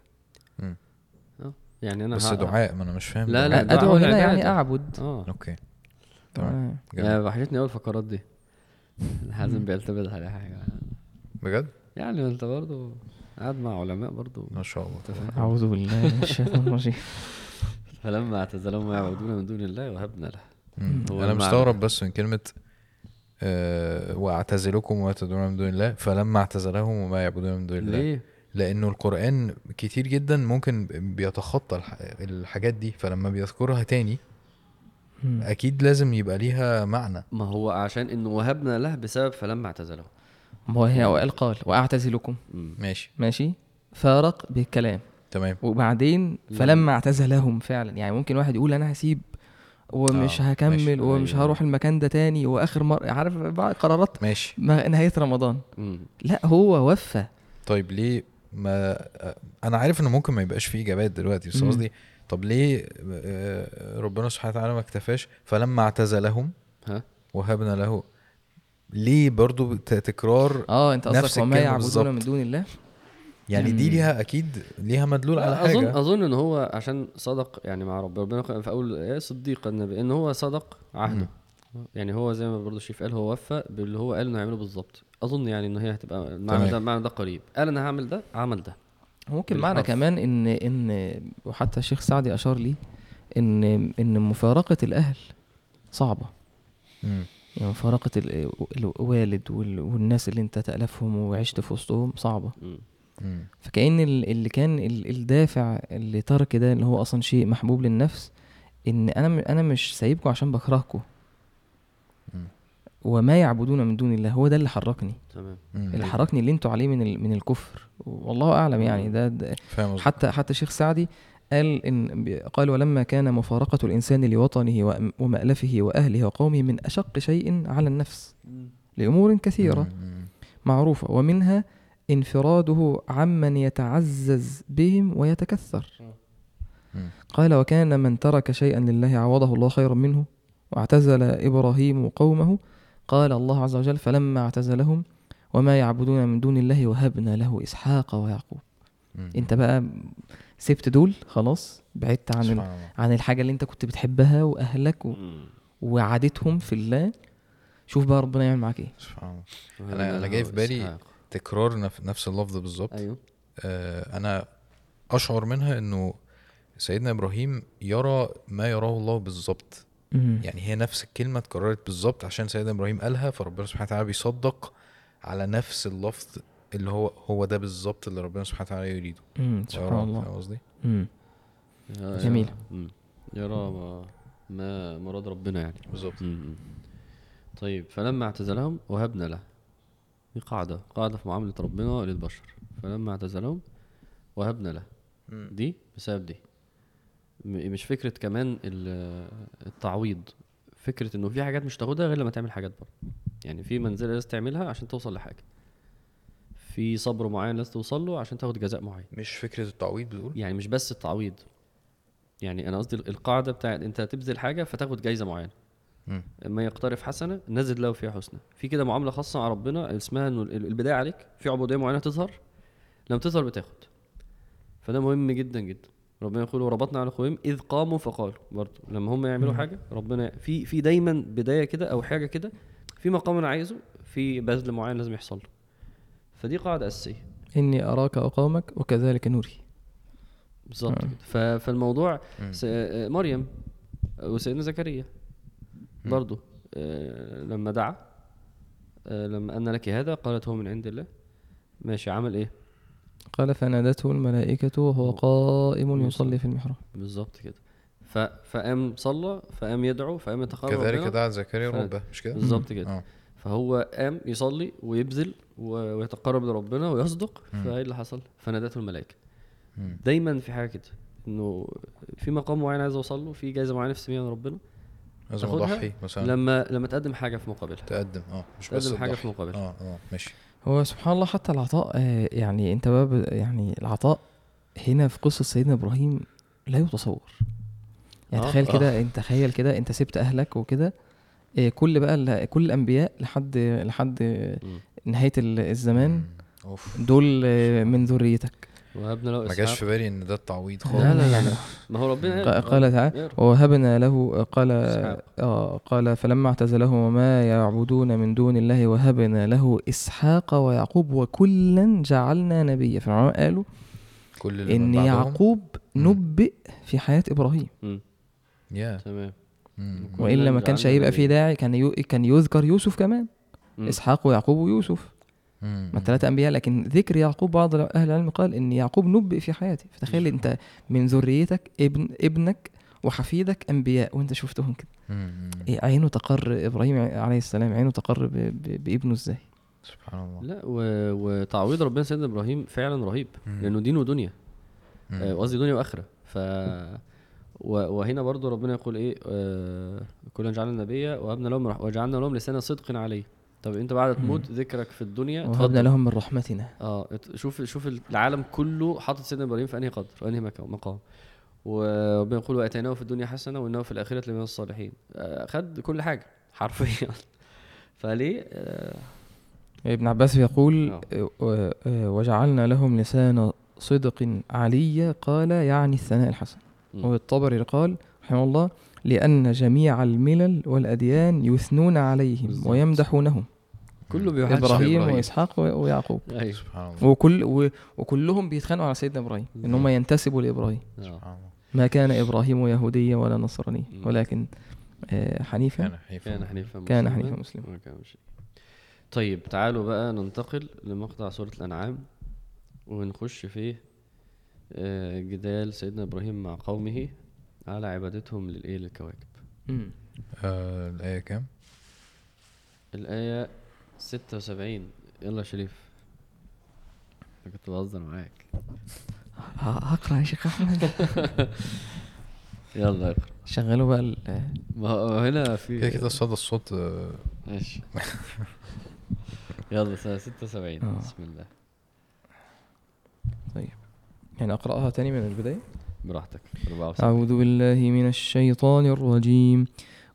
يعني أنا بس دعاء ما أنا مش فاهم لا،. لا، دعوة هنا يعني. أعبد أه أوكي تمام. آه. يعني وحشتني اول الفقرات دي. [laughs] حازم بيعتمد على حاجة. بجد؟ يعني أنت برضو قاعد مع علماء برضو. ما شاء الله؟ أعوذ بالله من الشيطان الرجيم. [laughs] فلما اعتزلهم ما يعبدون من دون الله وهبنا له. أنا مستغرب. بس من كلمة آه واعتزلكم وما تدعون من دون الله فلما اعتزلهم وما يعبدون من دون الله. ليه؟ لأنه القرآن كتير جدا ممكن بيتخطى الح- الحاجات دي فلما بيذكرها تاني مم. أكيد لازم يبقى ليها معنى ما هو عشان انه وهبنا له بسبب فلما اعتزلهم ما هو هي وقال قال وأعتزلكم مم. ماشي ماشي فارق بالكلام تمام وبعدين. فلما اعتزلهم فعلا يعني ممكن واحد يقول أنا هسيب ومش آه، ماشي. هكمل ومش أيوة. هروح المكان ده تاني وآخر مرة عارف بقى قرارات ماشي ما- نهاية رمضان مم. لا هو وفى طيب ليه ما أنا عارف إنه ممكن ما يبقاش فيه إجابات دلوقتي بس. قصدي طب ليه آه، ربنا سبحانه وتعالى ما اكتفاش؟ فلما اعتزلهم ها؟ وهبنا له ليه برضو تكرار آه أنت قصدك وما يعبدون. من دون الله؟ يعني دي. ليها أكيد ليها مدلول على لا، اظن حاجة. اظن إن هو عشان صدق يعني مع رب ربنا في أول الآية صديق النبي إن هو صدق عهده. يعني هو زي ما برضه الشيف قال هو وفى باللي هو قال إنه هيعمله بالظبط. أظن يعني ان هي هتبقى المعنى. ده المعنى ده قريب. قال أنا هعمل ده عمل ده. ممكن بالحرف. معنى كمان ان ان وحتى الشيخ سعدي أشار لي ان إن مفارقة الأهل صعبة مم. يعني مفارقة ال- الوالد وال- والناس اللي أنت تألفهم وعشت في وسطهم صعبة مم. مم. فكأن ال- اللي كان ال- الدافع اللي ترك ده اللي هو أصلا شيء محبوب للنفس إن أنا أنا مش سايبكم عشان بكرهكم. وما يعبدون من دون الله. هو ده اللي حركني. تمام. اللي حركني اللي أنتوا عليه من ال- من الكفر. والله أعلم يعني ده, ده. حتى حتى الشيخ سعدي قال إن بي- قال ولما كان مفارقة الإنسان لوطنه ومألفه وأهله وقومه من أشق شيء على النفس لأمور كثيرة. مم. معروفة. ومنها انفراده عمن يتعزز بهم ويتكثر. مم. قال وكان من ترك شيئا لله عوضه الله خيرا منه واعتزل إبراهيم قومه قال الله عز وجل فلما اعتزلهم وما يعبدون من دون الله وهبنا له إسحاق ويعقوب. انت بقى سبت دول خلاص بعدت عن ال... سبحان الله. عن الحاجة اللي انت كنت بتحبها وأهلك و... وعادتهم في الله. شوف بقى ربنا يعمل معاك إيه. سبحان الله. أنا أنا جاي في بالي إسحاق. تكرار نف- نفس اللفظ بالظبط. أيوه. آه أنا أشعر منها إنه سيدنا إبراهيم يرى ما يراه الله بالظبط. مم. يعني هي نفس الكلمة اتكررت بالظبط عشان سيدنا إبراهيم قالها فربنا سبحانه وتعالى بيصدق على نفس اللفظ اللي هو هو ده بالظبط اللي ربنا سبحانه وتعالى يريده. سبحان الله. فاهم قصدي؟ جميل. يرى ما ما مراد ربنا يعني. بالظبط. طيب فلما اعتزلهم وهبنا له. دي قاعدة قاعدة في معاملة ربنا للبشر. فلما اعتزلهم وهبنا له. دي بسبب دي. مش فكرة كمان ال- التعويض. فكرة إنه في حاجات مش تاخدها غير لما تعمل حاجات برضه. يعني في منزلة لازم تعملها عشان توصل لحاجة. في صبر معين لازم توصل له عشان تاخد جزاء معين. مش فكرة التعويض بتقول؟ يعني مش بس التعويض. يعني أنا قصدي القاعدة بتاعت أنت تبذل حاجة فتاخد جايزة معينة. مم. ما يقترف حسنة نزد له فيها حسنى في كده معاملة خاصة مع ربنا اسمها إنه ال- البداية عليك. في عبودية معينة تظهر لما تظهر بتاخد. فده مهم جدا جدا. ربنا يقول وربطنا على قلوبهم إذ قاموا فقالوا. برضه لما هم يعملوا حاجة ربنا في في دايما بداية كده أو حاجة كده في مقام أنا عايزه في بذل معين لازم يحصل له. فدي قاعدة أساسية. إني أراك وقومك وكذلك نوري. بالظبط آه. كده. فالموضوع. س- آه، مريم وسيدنا زكريا. مم. برضو آه، لما دعا آه، لما أن لك هذا قالت هو من عند الله. ماشي عمل إيه؟ قال فنادته الملائكة وهو قائم يصلي في المحراب. بالظبط كده. ف... فقام صلى فقام يدعو فقام يتقرب كذلك دعا زكريا ف- ربه مش كده؟ بالظبط كده. آه. فهو قام يصلي ويبذل ويتقرب لربنا ويصدق. فإيه اللي حصل؟ فنادته الملائكة. مم. دايما في حاجة كده إنه في مقام معين عايز اوصل له في جايزة معينة في من ربنا لازم أضحي مثلا. لما لما تقدم حاجة في مقابلها. تقدم آه مش بس تقدم حاجة في. مقابلها. آه آه ماشي. هو سبحان الله حتى العطاء آه، يعني انت بقى يعني العطاء هنا في قصة سيدنا إبراهيم لا يتصور. يعني آه، تخيل آه. كده انت تخيل كده انت سبت أهلك وكده آه، كل بقى كل الأنبياء لحد لحد آه، ال- الزمان دول آه، من ذريتك. وهبنا له ما جاش في بالي إن ده التعويض خالص لا لا لا ما هو ربنا قال- تعالى ووهبنا له قال. آه قال فلما اعتزلهم وما يعبدون من دون الله وهبنا له إسحاق ويعقوب وكلا جعلنا نبيا فالعلماء قالوا كل اللي إن يعقوب. نبئ في حياة إبراهيم. يا تمام والا ما كانش هيبقى في. داعي كان يو كان يذكر يوسف كمان. إسحاق ويعقوب ويوسف. ما الثلاثه أنبياء لكن ذكر يعقوب بعض أهل العلم قال إن يعقوب نبئ في حياته فتخيل أنت من ذريتك ابن ابنك وحفيدك أنبياء وأنت شفتهم كده. إيه عينه تقر إبراهيم عليه السلام عينه تقر ب- ب- بابنه إزاي؟ سبحان الله. لا و... وتعويض ربنا سيدنا إبراهيم فعلا رهيب مم. لأنه دين ودنيا. آه، قصدي دنيا وآخرة. ف و... وهنا برضو ربنا يقول إيه آه... كلا جعلنا نبيا وهبنا لهم رح... وجعلنا لهم لسان صدق عليه. طب انت بعد تموت ذكرك في الدنيا وهبنا. لهم من رحمتنا. آه شوف شوف العالم كله حاطط سيدنا إبراهيم في أنهي قدر في أنهي مقام. وربنا يقول وآتيناه في الدنيا حسنة وإنه في الآخرة لمن الصالحين. آه، خد كل حاجة [laughs] حرفيا. فليه؟ آه، ابن عباس يقول آه. آه، آه، وجعلنا لهم لسان صدق عليا قال يعني الثناء الحسن. والطبري قال رحمه الله لأن جميع الملل والأديان يثنون عليهم بالظبط. ويمدحونهم كله بيوحدش في إبراهيم وإسحاق ويعقوب أيوه سبحان الله وكل و- وكلهم بيتخانقوا على سيدنا إبراهيم إن هم ينتسبوا لإبراهيم. سبحان الله ما كان إبراهيم يهوديا ولا نصرانيا. ولكن آه، حنيفا كان حنيفا كان حنيفا كان مسلما حنيفا مسلما. كان. طيب تعالوا بقى ننتقل لمقطع سورة الأنعام ونخش في آه، جدال سيدنا إبراهيم مع قومه على عبادتهم للإيه؟ للكواكب. مم. آه الآية كام؟ الآية 76 يلا يا شريف. أنا كنت بهزر معاك. ه- هقرأ يا شيخ أحمد. [laughs] يلا اقرأ. شغلوا بقى ال- ما هو هنا في كده كده صدى الصوت آه، ماشي. [laughs] يلا سنة 76 آه. بسم الله. طيب. يعني أقرأها تاني من البداية؟ براحتك. 74 أعوذ بالله من الشيطان الرجيم.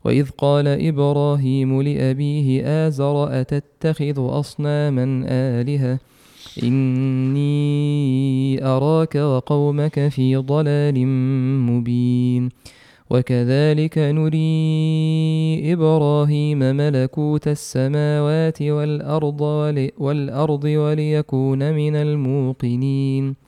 وإذ قال إبراهيم لأبيه آزر أتتخذ أصناما آلهة؟ إني أراك وقومك في ضلال مبين. وكذلك نري إبراهيم ملكوت السماوات والأرض, والأرض وليكون من الموقنين.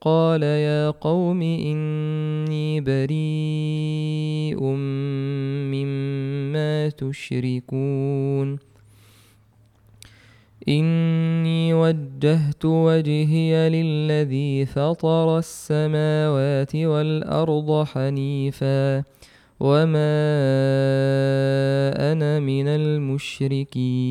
قال يا قوم إني بريء مما تشركون إني وجهت وجهي للذي فطر السماوات والأرض حنيفا وما أنا من المشركين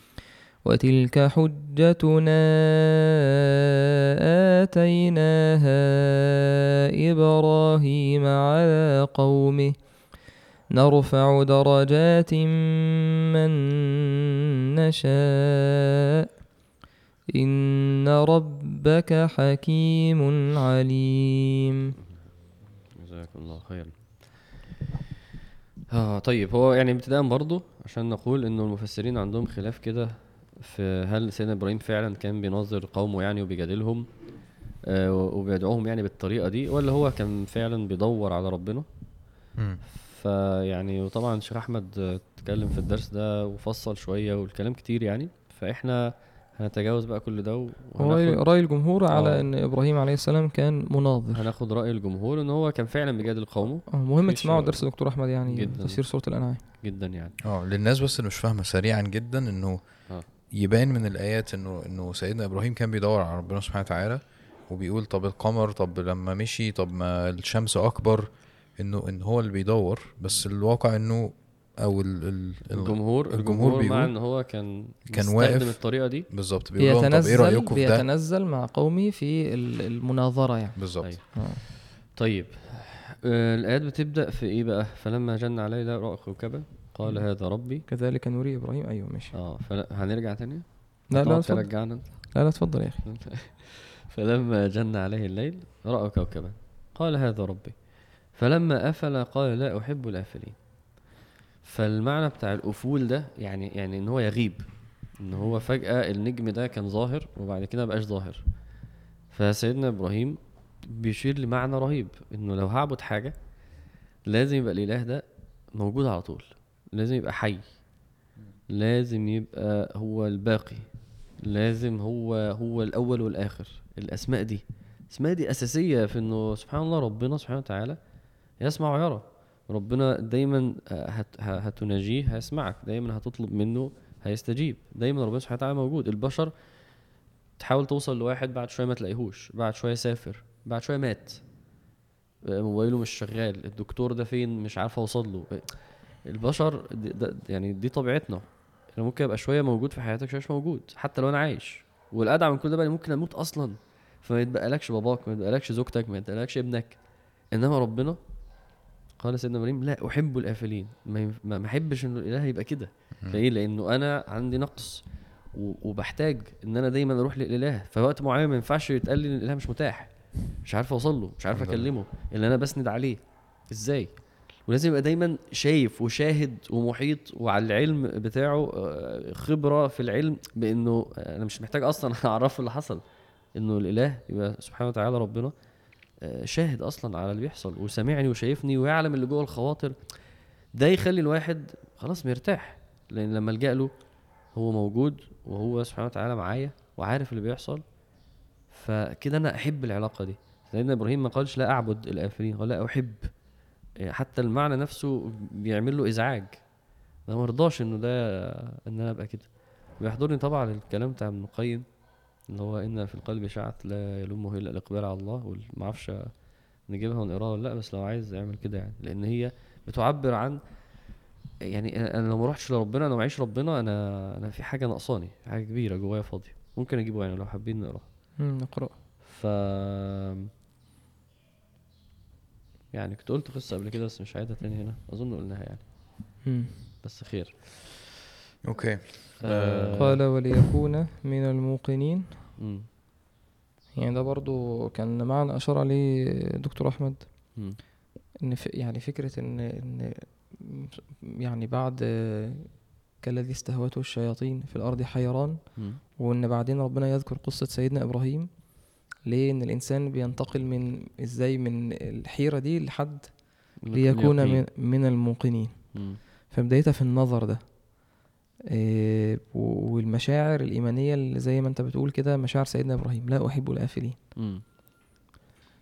وتلك حجتنا آتيناها إبراهيم على قومه. نرفع درجات من نشاء. إن ربك حكيم عليم. جزاكم الله خيرا. آه طيب هو يعني ابتداء برضه عشان نقول إنه المفسرين عندهم خلاف كده في هل سيدنا إبراهيم فعلا كان بينظر قومه يعني وبيجادلهم آه وبيدعوهم يعني بالطريقة دي ولا هو كان فعلا بيدور على ربنا. فيعني وطبعا شيخ أحمد اتكلم في الدرس ده وفصل شوية والكلام كتير يعني فإحنا هنتجاوز بقى كل ده هو رأي الجمهور على آه. إن إبراهيم عليه السلام كان مناظر هناخد رأي الجمهور إن هو كان فعلا بيجادل قومه آه، مهم تسمعوا درس دكتور أحمد يعني جداً. تفسير سورة الأنعام جدا يعني آه للناس بس اللي مش فاهمة سريعا جدا إنه آه. يبان من الآيات إنه إنه سيدنا إبراهيم كان بيدور على ربنا سبحانه وتعالى وبيقول طب القمر طب لما مشي طب ما الشمس أكبر إنه إن هو اللي بيدور. بس الواقع إنه أو ال ال ال- الجمهور الجمهور الجمهور بيقول مع إن هو كان كان واقف. الطريقة دي. بالظبط بيقول طب إيه بيتنزل رأيكم في ده؟ بيتنزل مع قومه في ال- المناظرة يعني. بالظبط. أيوة. آه. طيب آه الآيات بتبدأ في إيه بقى؟ فلما جن عليه لا رأى كوكبا. قال هذا ربي. كذلك نري إبراهيم. أيوه ماشي. آه فلا هنرجع تاني؟ لا لا ترجعنا أنت؟ لا لا اتفضل يا أخي. [laughs] فلما جن عليه الليل رأى كوكبا. قال هذا ربي. فلما أفل قال لا أحب الآفلين. فالمعنى بتاع الأفول ده يعني يعني إن هو يغيب. إن هو فجأة النجم ده كان ظاهر وبعد كده مبقاش ظاهر. فسيدنا إبراهيم بيشير لمعنى رهيب. إنه لو هعبد حاجة لازم يبقى الإله ده موجود على طول. لازم يبقى حي. لازم يبقى هو الباقي. لازم هو هو الأول والآخر. الأسماء دي الأسماء دي أساسية في إنه سبحان الله ربنا سبحانه وتعالى يسمع ويرى. ربنا دايما آه، هتناجيه هيسمعك. دايما هتطلب منه هيستجيب. دايما ربنا سبحانه وتعالى موجود. البشر تحاول توصل لواحد بعد شوية ما تلاقيهوش بعد شوية سافر بعد شوية مات. آه، موبايله مش شغال. الدكتور ده فين؟ مش عارف أوصل له. البشر دي ده يعني دي طبيعتنا. أنا ممكن ابقى شوية موجود في حياتك شوية مش موجود حتى لو أنا عايش. والادعى من كل ده بقى ممكن أموت أصلا. فما يتبقالكش باباك ما يتبقالكش زوجتك ما يتبقالكش ابنك. إنما ربنا قال سيدنا إبراهيم لا أحب الآفلين. ما أحبش إنه الإله يبقى كده. ليه؟ لأنه أنا عندي نقص وبحتاج إن أنا دايما أروح للإله. فوقت معين ما ينفعش يتقال لي إن الإله مش متاح. مش عارف أوصل له مش عارف. أكلمه. اللي أنا بسند عليه. إزاي؟ ولازم يبقى دايما شايف وشاهد ومحيط وعلى العلم بتاعه آه، خبرة في العلم بإنه أنا مش محتاج أصلا [laughs] اعرف اللي حصل. إنه الإله يبقى سبحانه وتعالى ربنا آه، شاهد أصلا على اللي بيحصل وسامعني وشايفني ويعلم اللي جوه الخواطر. ده يخلي الواحد خلاص مرتاح لأن لما الجا له هو موجود وهو سبحانه وتعالى معايا وعارف اللي بيحصل فكده أنا أحب العلاقة دي. سيدنا إبراهيم ما قالش لا أعبد الآفلين قال لا أحب. حتى المعنى نفسه بيعمل له إزعاج. أنا ما رضاش إنه ده إن أنا أبقى كده. بيحضرني طبعا الكلام بتاع ابن القيم اللي هو إن في القلب شعث لا يلومه إلا الإقبال على الله ما أعرفش نجيبها ونقراها ولا لأ بس لو عايز اعمل كده يعني. لأن هي بتعبر عن يعني أنا لو ما رحتش لربنا أنا معيش ربنا أنا أنا في حاجة ناقصاني حاجة كبيرة جوايا فاضية. ممكن أجيبه يعني لو حابين نقراها. نقرأ ف يعني كنت قلت قصة قبل كده بس مش عايزها تاني هنا. أظن قلناها يعني. مم. بس خير. أوكي. آه، قال وليكون من الموقنين. مم. يعني ده برضو كان معنى أشار عليه دكتور أحمد. مم. إن ف... يعني فكرة إن إن يعني بعد كالذي استهوته الشياطين في الأرض حيران. مم. وإن بعدين ربنا يذكر قصة سيدنا إبراهيم. ليه إن الإنسان بينتقل من إزاي من الحيرة دي لحد ليكون من, من الموقنين. فبدايتها في النظر ده. إيه والمشاعر الإيمانية اللي زي ما أنت بتقول كده مشاعر سيدنا إبراهيم لا أحب الآفلين. مم.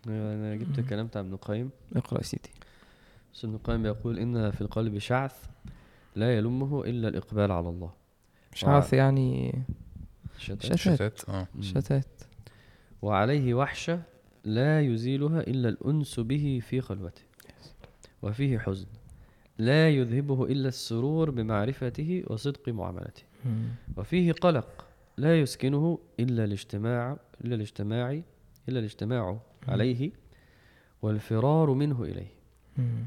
أنا جبت الكلام بتاع ابن القيم اقرأ يا سيدي. بس ابن القيم بيقول إن في القلب شعث لا يلمه إلا الإقبال على الله. شعث يعني شتات. شتات. شتات آه. شتات. وعليه وحشة لا يزيلها إلا الأنس به في خلوته. وفيه حزن لا يذهبه إلا السرور بمعرفته وصدق معاملته. وفيه قلق لا يسكنه إلا الاجتماع إلا الاجتماع إلا الاجتماع عليه والفرار منه إليه.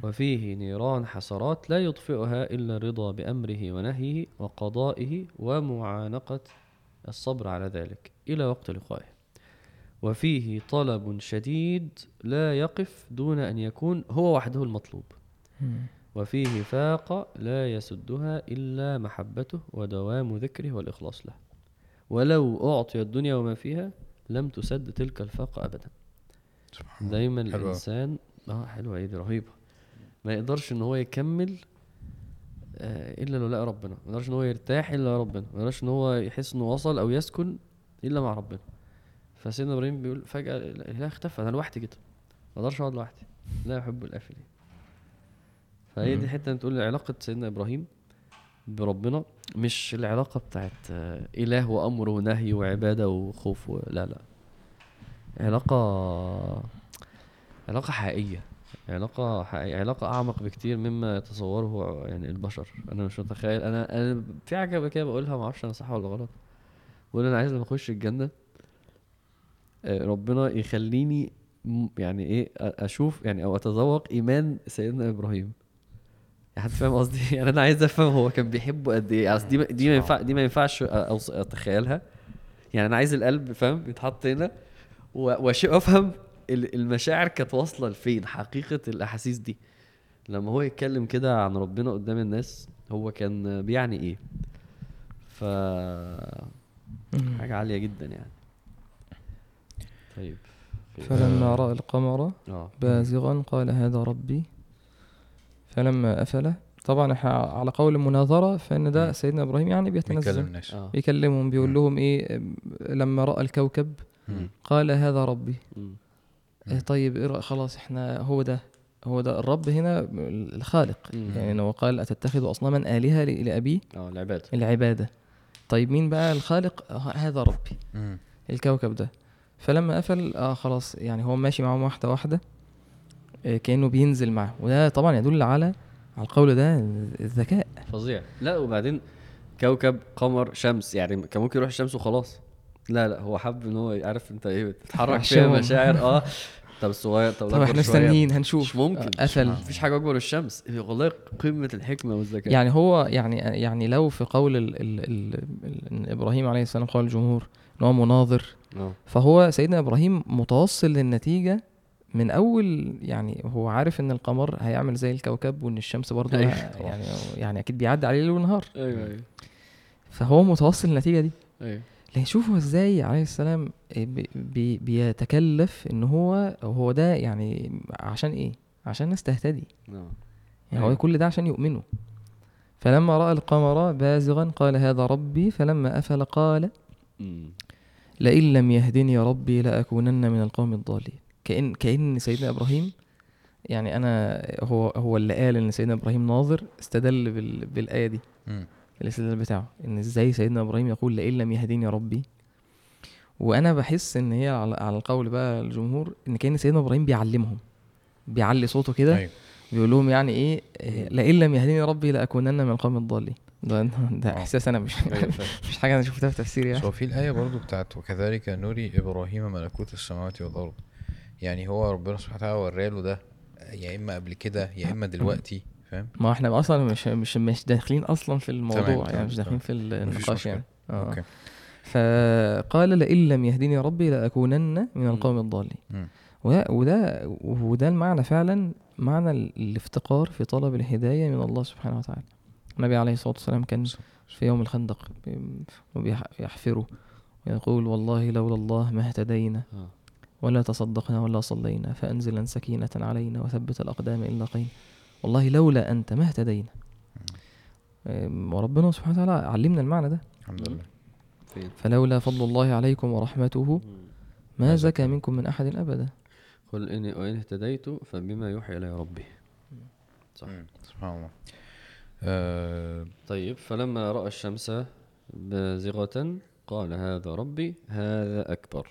وفيه نيران حسرات لا يطفئها إلا الرضا بأمره ونهيه وقضائه ومعانقة الصبر على ذلك. إلى وقت لقائه. وفيه طلب شديد لا يقف دون أن يكون هو وحده المطلوب. وفيه فاقة لا يسدها إلا محبته ودوام ذكره والإخلاص له. ولو أعطي الدنيا وما فيها لم تسد تلك الفاقة أبدا. سبحان الله. دايما حلوة. الانسان آه حلوة إيه دي رهيبة. ما يقدرش إن هو يكمل آه، إلا لو لقى ربنا. ما يقدرش إن هو يرتاح إلا لو ربنا. ما يقدرش إن هو يحس إنه وصل أو يسكن إلا مع ربنا. فسيدنا إبراهيم بيقول فجأة الإله اختفى أنا لوحدي كده ما أقدرش أقعد لوحدي لا يحب الافلين فهي دي مم. الحتة اللي تقول علاقة سيدنا إبراهيم بربنا مش العلاقة بتاعت إله وأمر ونهي وعبادة وخوف و... لا لا. علاقة علاقة حقيقية علاقة حقيقية علاقة أعمق بكتير مما يتصوره يعني البشر. أنا مش متخيل أنا أنا في حاجة كده بقولها معرفش أنا صح ولا غلط. بقول أنا عايز لما أخش الجنة ربنا يخليني يعني أ- أشوف يعني أو أتذوق إيمان سيدنا إبراهيم. يعني حد فاهم قصدي؟ [laughs] يعني أنا عايز أفهم هو كان بيحبه قد إيه. أصل دي دي ما ينفع دي ما ينفعش أتخيلها. يعني أنا عايز القلب فاهم يتحط هنا و- وأش- وأفهم ال- المشاعر كانت واصلة لفين حقيقة الأحاسيس دي. لما هو يتكلم كده عن ربنا قدام الناس هو كان بيعني إيه. ف. حاجة عالية جدا يعني. طيب. في- فلما رأى القمر آه. بازغا قال هذا ربي. فلما أفل طبعا إحنا على قول المناظرة فإن ده. سيدنا إبراهيم يعني بيتنزل آه. بيكلمهم بيقول مم. لهم إيه لما رأى الكوكب. قال هذا ربي. إيه طيب إيه خلاص إحنا هو ده هو ده الرب هنا الخالق. مم. يعني إنه قال أتتخذ أصناما آلهة ل- لأبي آه العباده العبادة طيب مين بقى الخالق؟ آه، هذا ربي. مم. الكوكب ده. فلما قفل آه خلاص يعني هو ماشي معاهم واحدة واحدة آه كأنه بينزل معاه وده طبعا يدل على على القول ده الذكاء. فظيع. لا وبعدين كوكب قمر شمس يعني كان ممكن يروح الشمس وخلاص. لا لا هو حب إن هو عارف أنت إيه بتتحرك [laughs] فيها مشاعر. آه. [laughs] طب الصغير طب طب إحنا. مستنيين هنشوف. مش ممكن. آه، قفل. مفيش حاجة أكبر من الشمس. والله قمة الحكمة والذكاء. يعني هو يعني يعني لو في قول ال ال ال ال إن إبراهيم عليه السلام قال الجمهور إن هو مناظر آه. فهو سيدنا إبراهيم متوصل للنتيجة من أول يعني هو عارف إن القمر هيعمل زي الكوكب وإن الشمس برضه أيوة. [laughs] يعني يعني أكيد بيعدي عليه ليل ونهار. أيوه أيوه. فهو متوصل للنتيجة دي. أيوه. لكن شوفوا إزاي عليه السلام بي بي بيتكلف إن هو هو ده يعني عشان إيه؟ عشان الناس تهتدي آه. يعني هو أيوة. كل ده عشان يؤمنوا. فلما رأى القمر بازغا قال هذا ربي فلما أفل قال. لئن لم يهدني ربي لأكونن من القوم الضالين. كان كإن سيدنا إبراهيم يعني أنا هو هو اللي قال إن سيدنا إبراهيم ناظر استدل بال بالآية دي. الاستدلال بتاعه إن إزاي سيدنا إبراهيم يقول لئن لم يهديني ربي. وأنا بحس إن هي على, على القول بقى الجمهور إن كإن سيدنا إبراهيم بيعلمهم بيعلي صوته كده أيوه. بيقول لهم يعني إيه إيه، لئن لم يهديني ربي لأكونن من القوم الضالين. ده ده آه. إحساس أنا مش فاهم. [laughs] مش حاجة أنا شفتها في تفسير يعني. هو في الآية برضو بتاعت وكذلك نري إبراهيم ملكوت السماوات والأرض. يعني هو ربنا سبحانه وتعالى وراله ده يا إما قبل كده يا إما دلوقتي فاهم؟ ما إحنا أصلا مش مش مش داخلين أصلا في الموضوع تمام، يعني مش داخلين في النقاش. يعني. آه. أوكي. فقال لئن لم يهدني ربي لأكونن من القوم الضالين. وده وده المعنى فعلا معنى ال- الافتقار في طلب الهداية من الله سبحانه وتعالى. النبي عليه الصلاة والسلام كان في يوم الخندق ويحفره ويقول والله لولا الله ما اهتدينا آه. ولا تصدقنا ولا صلينا فأنزلا سكينة علينا وثبت الأقدام إن لقينا والله لولا أنت ما اهتدينا. أم، وربنا سبحانه وتعالى علمنا المعنى ده. الحمد لله. فين؟ فلولا فضل الله عليكم ورحمته. ما زكى. منكم من أحد أبدا. قل إني وإن اهتديت فبما يوحي إلي ربي. صح. سبحان الله. آه طيب فلما رأى الشمس بازغة قال هذا ربي هذا أكبر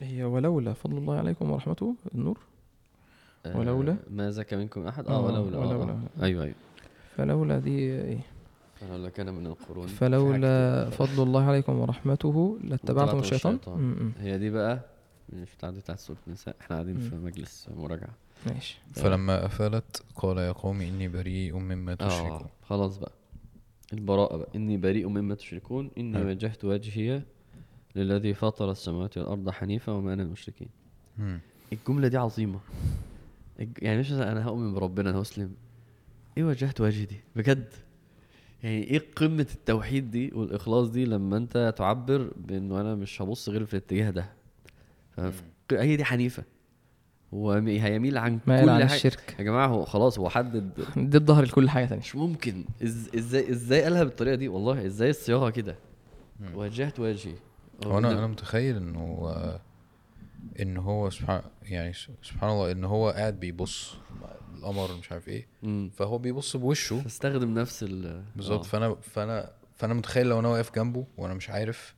هي ولولا فضل الله عليكم ورحمته النور آه، ولولا؟ ما زكى منكم أحد آه، آه ولولا آه، ولولا. آه. أيوه أيوه فلولا دي إيه؟ فلولا كان من القرون فلولا. فضل الله عليكم ورحمته لاتبعتم الشيطان الشيطان. م- م. هي دي بقى مش بتاعت بتاعت سورة النساء إحنا قاعدين. في مجلس مراجعة ماشي. فلما أفلت قال يا قوم إني بريء مما آه تشركون. خلاص بقى. البراءة بقى. إني بريء مما تشركون. إني أيوة. وجهت وجهي للذي فطر السماوات والأرض حنيفا وما أنا من المشركين مم. الجملة دي عظيمة. يعني مش أنا هؤمن بربنا أنا هسلم إيه وجهت وجهي دي؟ بجد. يعني إيه قمة التوحيد دي والإخلاص دي لما أنت تعبر بإنه أنا مش هبص غير في الاتجاه ده؟ هي دي حنيفة. هو هيميل عن مائل كل عن حاجة. الشرك. يا جماعة هو خلاص هو حدد دي الظهر لكل حاجة تانية. مش ممكن. إز... إزاي إزاي قالها بالطريقة دي؟ والله إزاي الصياغة كده؟ وجهت وجهي. هو أنا أنا متخيل انه إن هو سبحان يعني سبحان الله إن هو قاعد بيبص القمر مش عارف إيه. مم. فهو بيبص بوشه. استخدم نفس ال بالظبط. آه. فأنا فأنا فأنا متخيل لو أنا واقف جنبه وأنا مش عارف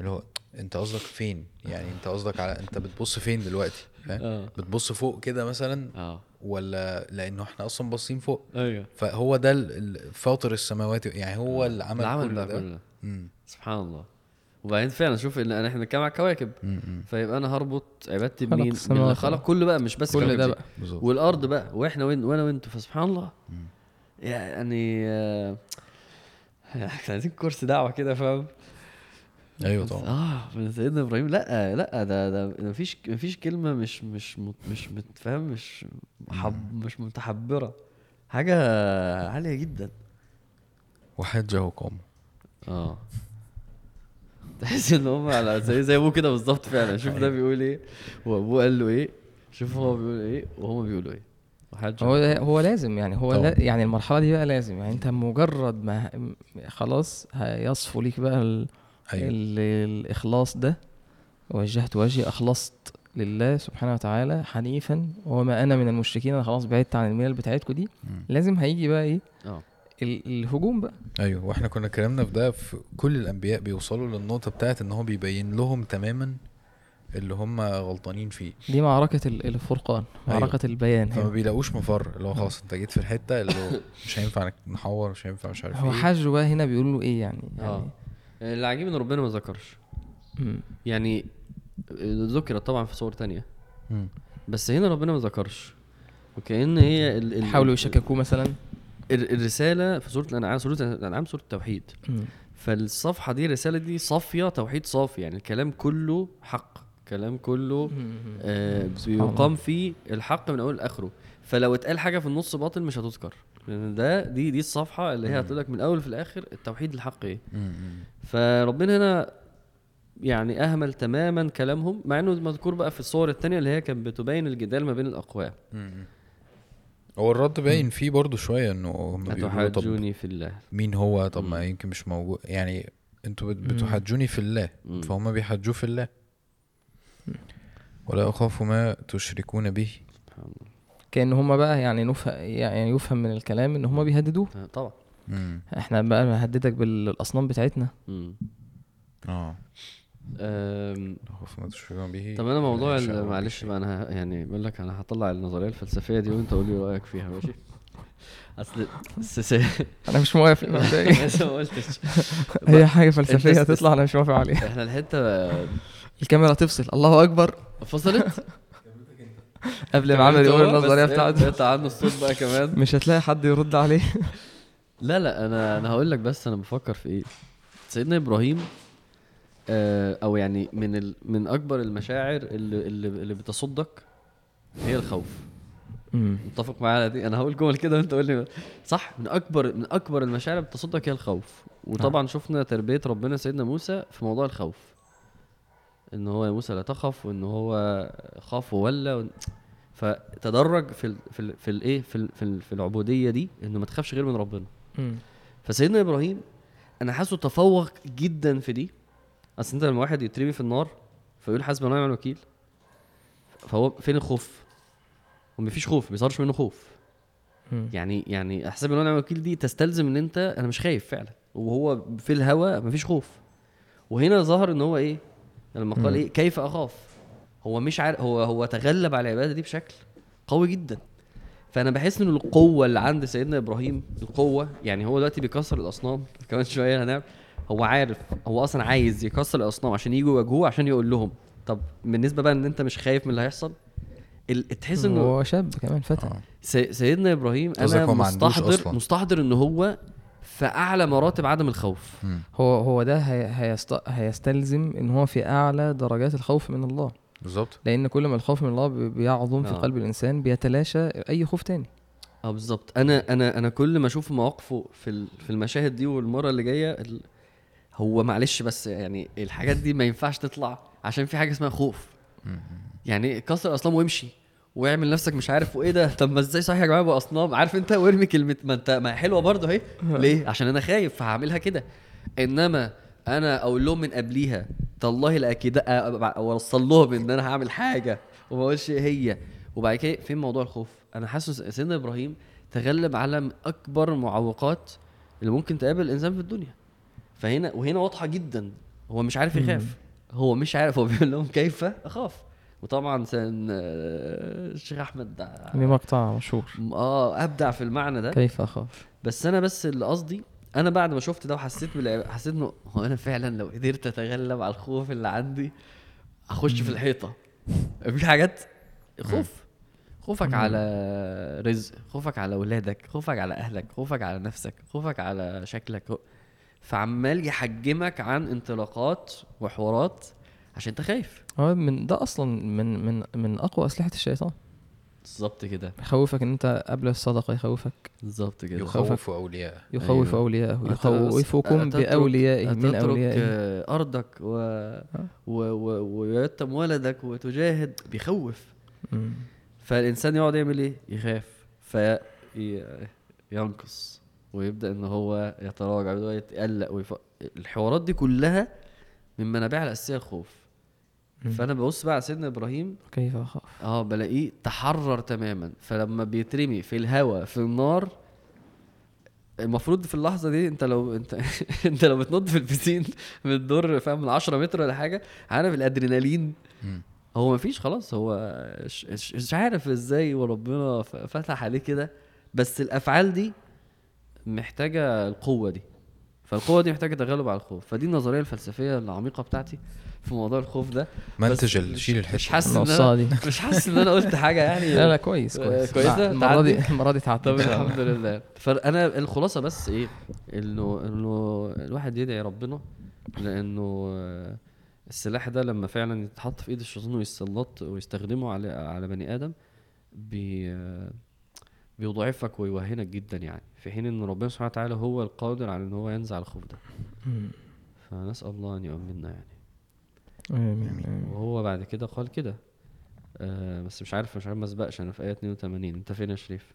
اللي هو انت قصدك فين؟ يعني انت قصدك على انت بتبص فين دلوقتي؟ فاهم آه. بتبص فوق كده مثلا؟ آه. ولا لأنه إحنا أصلا باصين فوق؟ أيوه. فهو ده فاطر السماوات يعني هو اللي عمل العمل كل بقى ده. كله. مم. سبحان الله. وبعدين فعلا شوف إن إحنا بنتكلم على الكواكب. مم. مم. فيبقى أنا هربط عبادتي بمين؟ السماوات باللي خلق كله بقى مش بس كل ده. بقى. بالظبط. والأرض بقى. وإحنا وين وأنا وإنتوا. فسبحان الله. يعني آه، [laughs] إحنا عايزين كورس دعوة كده فاهم؟ أيوه طبعا. آه من سيدنا إبراهيم. لأ لأ ده ده مفيش مفيش كلمة مش مش مت- مش متفهم مش حب مش متحبرة. حاجة عالية جدا. وحجه قومه آه. تحس إن هم على زي زي أبوه كده بالظبط فعلا. شوف ده بيقول إيه وأبوه قال له إيه شوف هو بيقول إيه وهما بيقولوا إيه. هو هو لازم يعني هو. لا يعني المرحلة دي بقى لازم. يعني أنت مجرد ما خلاص هيصفو ليك بقى ال... الإخلاص ده وجهت وجهي أخلصت لله سبحانه وتعالى حنيفا وما أنا من المشركين أنا خلاص بعدت عن الملل بتاعتكم دي. مم. لازم هيجي بقى إيه؟ ال- الهجوم بقى. أيوه وإحنا كنا اتكلمنا في ده في كل الأنبياء بيوصلوا للنقطة بتاعت إن هو بيبين لهم تماما اللي هم غلطانين فيه. دي معركة ال- الفرقان أيوة. معركة البيان فما. بيلاقوش مفر اللي هو خلاص أنت جيت في الحتة اللي هو مش هينفع نحور مش هينفع مش عارف هو إيه. حاجة بقى هنا بيقول له إيه يعني؟ آه. يعني اللي عجيب إن ربنا ما ذكرش. يعني ذكرت طبعا في صور تانية. بس هنا ربنا ما ذكرش وكأن هي ال ال حاولوا يشككوه مثلا ال- الرسالة في سورة الأنعام سورة الأنعام سورة التوحيد. فالصفحة دي الرسالة دي صافية توحيد صافي يعني الكلام كله حق كلام كله. آه. بيقام فيه الحق من أول لآخره فلو اتقال حاجة في النص باطل مش هتذكر ده دي دي الصفحة اللي هي هتقول لك من الأول في الآخر التوحيد الحق مم. فربنا هنا يعني أهمل تماما كلامهم مع إنه مذكور بقى في الصور التانية اللي هي كانت بتبين الجدال ما بين الأقوام. هو الرد باين فيه برضو شوية إنه هم بيقولوا طب في الله مين هو طب ما. يمكن مش موجود يعني أنتوا بت- مم. بتحجوني في الله. فهم بيحجوه في الله ولا أخاف ما تشركون به سبحان الله. كأن هما بقى يعني نفهم يعني يفهم من الكلام إن هما بيهددوه آه، طبعا. مم. إحنا بقى نهددك بالأصنام بتاعتنا. مم. آه. طب أنا موضوع يشاء معلش بقى أنا يعني بقول لك أنا هطلع النظرية الفلسفية دي وأنت قول لي رأيك فيها ماشي؟ [laughs] أصل [laughs] أنا مش موافق [laughs] ما قلتش. هي حاجة فلسفية هتطلع أنا مش موافق عليها. إحنا الحتة الكاميرا تفصل. الله أكبر. فصلت؟ قبل ما عامل يقول النظرية بتاعته. قطع عنه الصوت بقى كمان. مش هتلاقي حد يرد عليه. لا لا أنا أنا هقول لك بس أنا بفكر في إيه. سيدنا إبراهيم آه أو يعني من ال من أكبر المشاعر اللي اللي, اللي بتصدك هي الخوف. متفق معايا على دي؟ أنا هقول جمل كده وأنت قول لي. صح من أكبر من أكبر المشاعر اللي بتصدك هي الخوف. وطبعا شفنا تربية ربنا سيدنا موسى في موضوع الخوف. إن هو موسى لا تخف وإن هو خاف وولى فتدرج في ال في ال في الايه في ال في, ال في العبودية دي إنه ما تخافش غير من ربنا. فسيدنا إبراهيم أنا حاسه تفوق جدا في دي أصل أنت لما واحد يترمي في النار فيقول حسبي الله ونعم الوكيل فهو فين الخوف؟ هو مفيش خوف ما بيظهرش منه خوف مم. يعني يعني حسبي الله ونعم الوكيل دي تستلزم إن أنت أنا مش خايف فعلا وهو في الهوى مفيش خوف وهنا ظهر إن هو إيه لما قال. إيه كيف أخاف هو مش عارف هو هو تغلب على العبادة دي بشكل قوي جدا فأنا بحس إن القوة اللي عند سيدنا إبراهيم القوة يعني هو دلوقتي بيكسر الأصنام [laughs] كمان شوية هنعمل هو عارف هو أصلا عايز يكسر الأصنام عشان يجوا يواجهوه عشان يقول لهم طب بالنسبة بقى إن أنت مش خايف من اللي هيحصل ال- تحس إنه هو شاب كمان فتى آه. سي- سيدنا إبراهيم أنا مستحضر. مستحضر إن هو في اعلى مراتب عدم الخوف. هو هو ده هي هيست... هيستلزم إن هو في أعلى درجات الخوف من الله. بالظبط. لأن كل ما الخوف من الله بي- بيعظم في آه. قلب الإنسان بيتلاشى أي خوف تاني. آه بالظبط. أنا أنا أنا كل ما أشوف مواقفه في ال- في المشاهد دي والمرة اللي جاية ال- هو معلش بس يعني الحاجات دي ما ينفعش تطلع عشان في حاجة اسمها خوف. يعني كسر الاصنام وامشي. واعمل نفسك مش عارف وايه ده؟ طب ما إزاي صحيح يا جماعة؟ ابو أصنام. عارف انت وارمي كلمة ما انت ما حلوة برضه اهي. [laughs] ليه؟ عشان أنا خايف فهعملها كده. إنما أنا أقول لهم من قبليها تالله لاكيد أوصل لهم إن أنا هعمل حاجة وما أقولش إيه هي. وبعد كده فين موضوع الخوف؟ أنا حاسس سيدنا إبراهيم تغلب على أكبر المعوقات اللي ممكن تقابل الانسان في الدنيا. فهنا وهنا واضحة جدا. هو مش عارف يخاف. هو مش عارف هو بيقول لهم كيف أخاف. وطبعا سن آه، الشيخ أحمد ليه مقطع مشهور. آه أبدع في المعنى ده. كيف أخاف؟ بس أنا بس اللي قصدي أنا بعد ما شفت ده وحسيت حسيت إنه هو أنا فعلا لو قدرت أتغلب على الخوف اللي عندي أخش في الحيطة. في حاجات خوف. خوفك على رزق خوفك على اولادك خوفك على أهلك خوفك على نفسك خوفك على شكلك. فعمال يحجمك عن انطلاقات وحوارات عشان انت خايف. هو من ده أصلا من من من أقوى أسلحة الشيطان. بالظبط كده. يخوفك إن أنت قبل الصدقة يخوفك. بالظبط كده. يخوف اولياء يخوف أيوه. أولياءه. يخوفكم باوليائه من اوليائه أرضك و... و... و... ويتم ولدك وتجاهد بيخوف. مم. فالإنسان يقعد يعمل إيه؟ يخاف. فينقص. ويبدأ إن هو يتراجع ويبدأ يتقلق ويف... الحوارات دي كلها من منابعها الأساسية الخوف. فأنا ببص بقى على سيدنا إبراهيم كيف أخاف؟ آه بلاقيه تحرر تماما. فلما بيترمي في الهواء في النار المفروض في اللحظة دي أنت لو أنت [laughs] أنت لو بتنط في البسين من الدور فاهم من 10 متر ولا حاجة عارف الأدرينالين. هو مفيش خلاص هو مش, عارف إزاي وربنا فتح عليه كده. بس الأفعال دي محتاجة القوة دي. فالقوة دي محتاجة تغلب على الخوف. فدي النظرية الفلسفية العميقة بتاعتي. في موضوع الخوف ده. منتج شيل مش الحتة حاسس إن أنا دي. مش حاسس إن أنا قلت حاجة يعني. لا لا كويس آه، كويس. كويسة؟ لا، المرة دي؟ المرة دي تعدي طب. الحمد لله. فأنا الخلاصة بس إيه انه إنه الواحد يدعي ربنا لأنه آه، السلاح ده لما فعلا يتحط في إيد الشيطان ويسلط ويستخدمه على على بني آدم بي آه، بيضعفك ويوهنك جدا يعني. في حين إن ربنا سبحانه وتعالى هو القادر على إن هو ينزع الخوف ده. فنسأل الله أن يؤمننا يعني. آمين آمين. وهو بعد كده قال كده. آه بس مش عارف مش عارف ما اسبقش أنا في آية 82 أنت فين يا شريف؟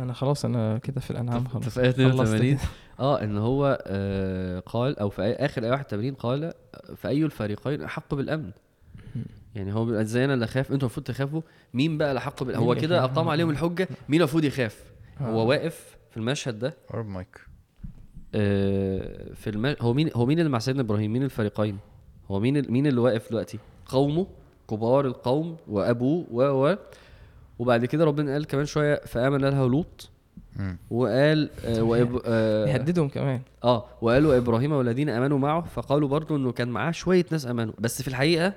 أنا خلاص أنا كده في الأنعام أنت خلاص. في آية خلصت 82 كده. [laughs] آه إن هو آه قال أو في آخر آية 81 قال فأي الفريقين أحق بالأمن. يعني هو بيبقى إزاي أنا اللي أخاف؟ أنتوا المفروض تخافوا. مين بقى اللي أحق بال... هو كده؟ أقام عليهم الحجة. مين المفروض يخاف؟ آه. هو واقف في المشهد ده؟ قرب مايك. آه في الم... هو مين هو مين اللي مع سيدنا إبراهيم؟ مين الفريقين؟ هو مين. مين اللي واقف دلوقتي قومه كبار القوم وأبوه و و وبعد كده ربنا قال كمان شوية فآمن لها لوط. وقال آه وإب... آه يهددهم كمان آه وقالوا إبراهيم والذين آمنوا معه فقالوا برضو إنه كان معاه شوية ناس آمنوا بس في الحقيقة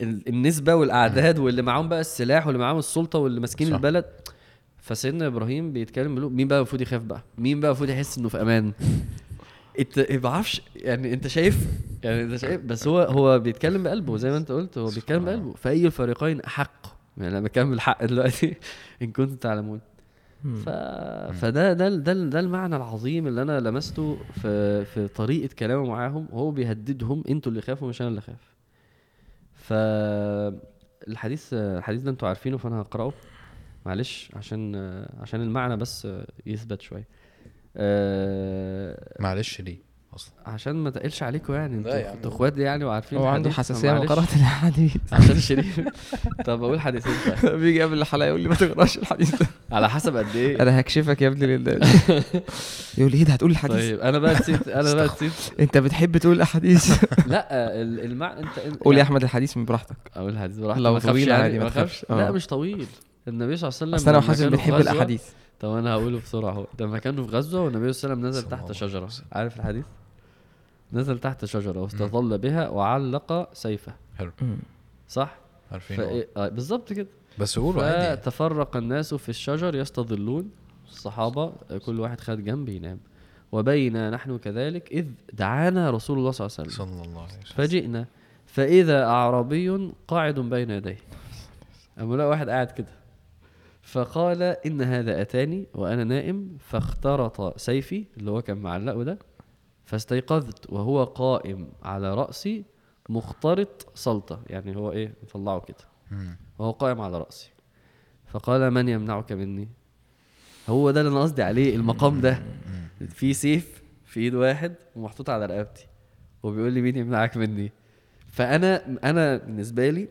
ال- النسبة والأعداد واللي معاهم بقى السلاح واللي معاهم السلطة واللي ماسكين صح. البلد فسيدنا إبراهيم بيتكلم مين بقى المفروض يخاف بقى مين بقى المفروض يحس إنه في أمان [laughs] انت ما بعرفش يعني انت شايف يعني انت شايف بس هو هو بيتكلم بقلبه زي ما انت قلت هو بيتكلم بقلبه. فأي الفريقين أحق. يعني أنا بكمل الحق دلوقتي. [laughs] إن كنتم تعلمون. ف... فده ده ده ده المعنى العظيم اللي أنا لمسته في في طريقة كلامه معاهم. وهو بيهددهم أنتوا اللي خافوا مش أنا اللي خاف ف الحديث الحديث ده أنتوا عارفينه فأنا هقرأه. معلش عشان عشان المعنى بس يثبت شوية. آه، معلش ليه أصلا؟ عشان ما تقلش عليكم يعني أنتوا. أنتوا اخوات يعني وعارفين هو عنده حساسية من. قراءه الحديث عشان شريف طب أقول حديثين بقى. [laughs] بيجي قبل الحلقة يقول لي ما تقراش الحديث ده. [laughs] على حسب قد إيه. أنا هكشفك يا ابني [laughs] يقول لي إيه ده؟ هتقول الحديث؟ طيب أنا بقى نسيت أنا بقى نسيت. أنت بتحب تقول الأحاديث؟ لا ال- المعنى أنت انت- قول يا أحمد الحديث من براحتك. أقول الحديث براحتك. لو طويل يعني عادي، ما تخافش. لا آه. مش طويل. النبي صلى الله عليه وسلم أصل أنا وحازم بنحب الأحاديث. طب أنا هقوله بسرعة أهو. لما كانوا في غزوه والنبي صلى الله عليه وسلم نزل تحت شجرة. عارف الحديث؟ نزل تحت شجرة واستظل بها وعلق سيفه. حلو. صح؟ عارفين فإيه؟ آه بالظبط كده. بس قولوا عادي فتفرق الناس في الشجر يستظلون. الصحابة كل واحد خد جنب ينام. وبينا نحن كذلك إذ دعانا رسول الله صلى الله عليه وسلم. صلى الله عليه وسلم. فجئنا. فإذا أعرابي قاعد بين يديه. أما لا واحد قاعد كده. فقال إن هذا أتاني وأنا نائم فاخترط سيفي اللي هو كان معلقه ده فاستيقظت وهو قائم على رأسي مخترط سلطة يعني هو إيه مطلعه كده. وهو قائم على رأسي. فقال من يمنعك مني؟ هو ده اللي أنا قصدي عليه المقام ده. في سيف في إيد واحد ومحطوط على رقبتي وبيقول لي مين يمنعك مني؟ فأنا أنا بالنسبة لي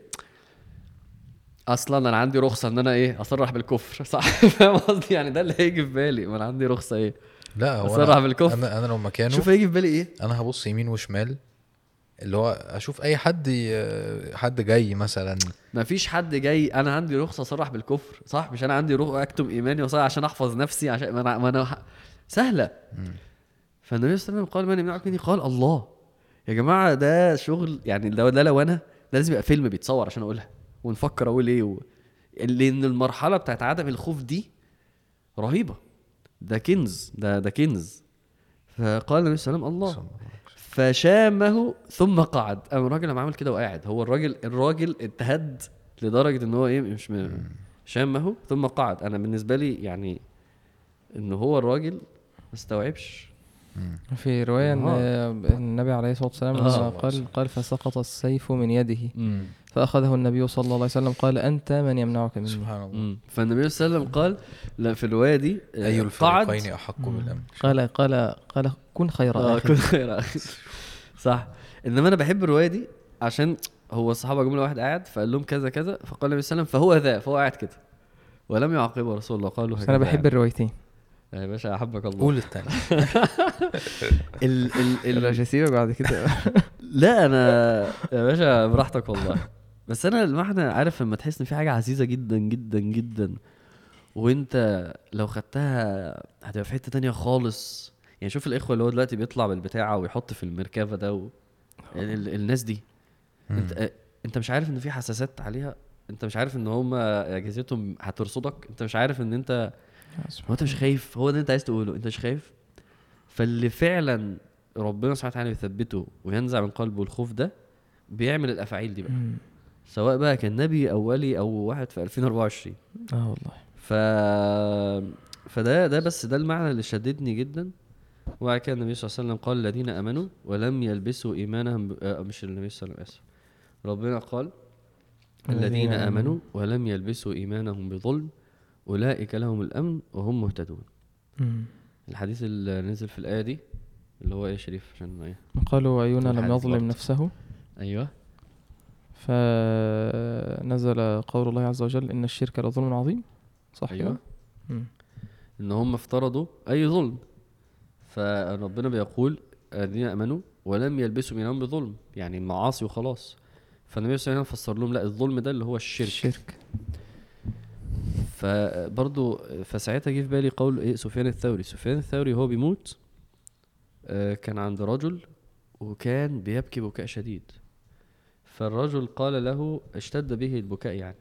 أصلا أنا عندي رخصة إن أنا إيه أصرح بالكفر [laughs] صح؟ فاهم قصدي؟ يعني ده اللي هيجي في بالي. ما أنا عندي رخصة إيه؟ لا هو أنا, بالكفر. أنا أنا لو مكانه شوف هيجي في بالي إيه؟ أنا هبص يمين وشمال اللي هو أشوف أي حد حد جاي مثلا. ما فيش حد جاي أنا عندي رخصة أصرح بالكفر صح؟ مش أنا عندي رخصه أكتم إيماني وصح عشان أحفظ نفسي عشان ما أنا, ما أنا سهلة. فالنبي صلى الله عليه وسلم قال من يمنعك مني؟ قال الله. يا جماعة ده شغل يعني ده, ده لو أنا لازم يبقى فيلم بيتصور عشان أقولها. ونفكر أقول إيه و... لأن المرحلة بتاعت عدم الخوف دي رهيبة. ده كنز ده ده كنز. فقال النبي صلى الله عليه وسلم الله. فشامه ثم قعد. قام الراجل لما عمل كده وقاعد هو الراجل الراجل اتهد لدرجة إن هو إيه مش م... شامه ثم قعد. أنا بالنسبة لي يعني إن هو الراجل ما استوعبش في رواية إن آه. النبي عليه الصلاة والسلام آه. لما قال قال فسقط السيف من يده. فأخذه النبي صلى الله عليه وسلم قال أنت من يمنعك مني سبحان الله. مم. فالنبي صلى الله عليه وسلم قال لا في الرواية دي آه، أي قعد. الفريقين أحق بالامن قال قال قال كن خير آه أخي. كل خير. صح. إنما أنا بحب الرواية دي عشان هو الصحابة جملة واحد قاعد فقال لهم كذا كذا فقال النبي صلى الله عليه وسلم فهو ذا فهو قاعد كده. ولم يعاقبه رسول الله قالوا أنا بحب يعني. الروايتين. يا باشا أحبك الله. قول التاني. [laughs] ال ال ال هسيبك بعد كده. [laughs] لا أنا يا باشا براحتك والله. بس أنا المعنى عارف لما تحس إن في حاجة عزيزة جدا جدا جدا وأنت لو خدتها هتبقى في حتة تانية خالص. يعني شوف الإخوة اللي هو دلوقتي بيطلع بالبتاعة ويحط في المركبه ده و... ال ال الناس دي. أنت أنت مش عارف إن في حساسات عليها. أنت مش عارف إن هم أجهزتهم هترصدك. أنت مش عارف إن أنت هو انت مش خايف؟ هو ده انت عايز تقوله. انت مش خايف؟ فاللي فعلا ربنا سبحانه وتعالى يثبته وينزع من قلبه الخوف ده بيعمل الأفاعيل دي بقى. مم. سواء بقى كان نبي أو ولي أو واحد في 2024 آه والله. ف فده ده بس ده المعنى اللي شددني جدا. وبعد كده النبي صلى الله عليه وسلم قال الذين آمنوا ولم يلبسوا إيمانهم ب... آه مش النبي صلى الله عليه وسلم. اسف ربنا قال الذين آمنوا ولم يلبسوا إيمانهم بظلم أولئك لهم الأمن وهم مهتدون. مم. الحديث اللي نزل في الآية دي اللي هو إيه يا شريف؟ عشان إيه؟ قالوا أينا لم يظلم برضه. نفسه. أيوه. فنزل قول الله عز وجل إن الشرك لظلم عظيم. صح أيوه. كده؟ مم. إن هم افترضوا أي ظلم. فربنا بيقول الذين آمنوا ولم يلبسوا ايمانهم بظلم يعني المعاصي وخلاص. فالنبي صلى الله عليه وسلم فسر لهم لا الظلم ده اللي هو الشرك. الشرك. فبرضه فساعتها جه في بالي قول إيه سفيان الثوري. سفيان الثوري هو بيموت آه، كان عند رجل وكان بيبكي بكاء شديد. فالرجل قال له اشتد به البكاء يعني.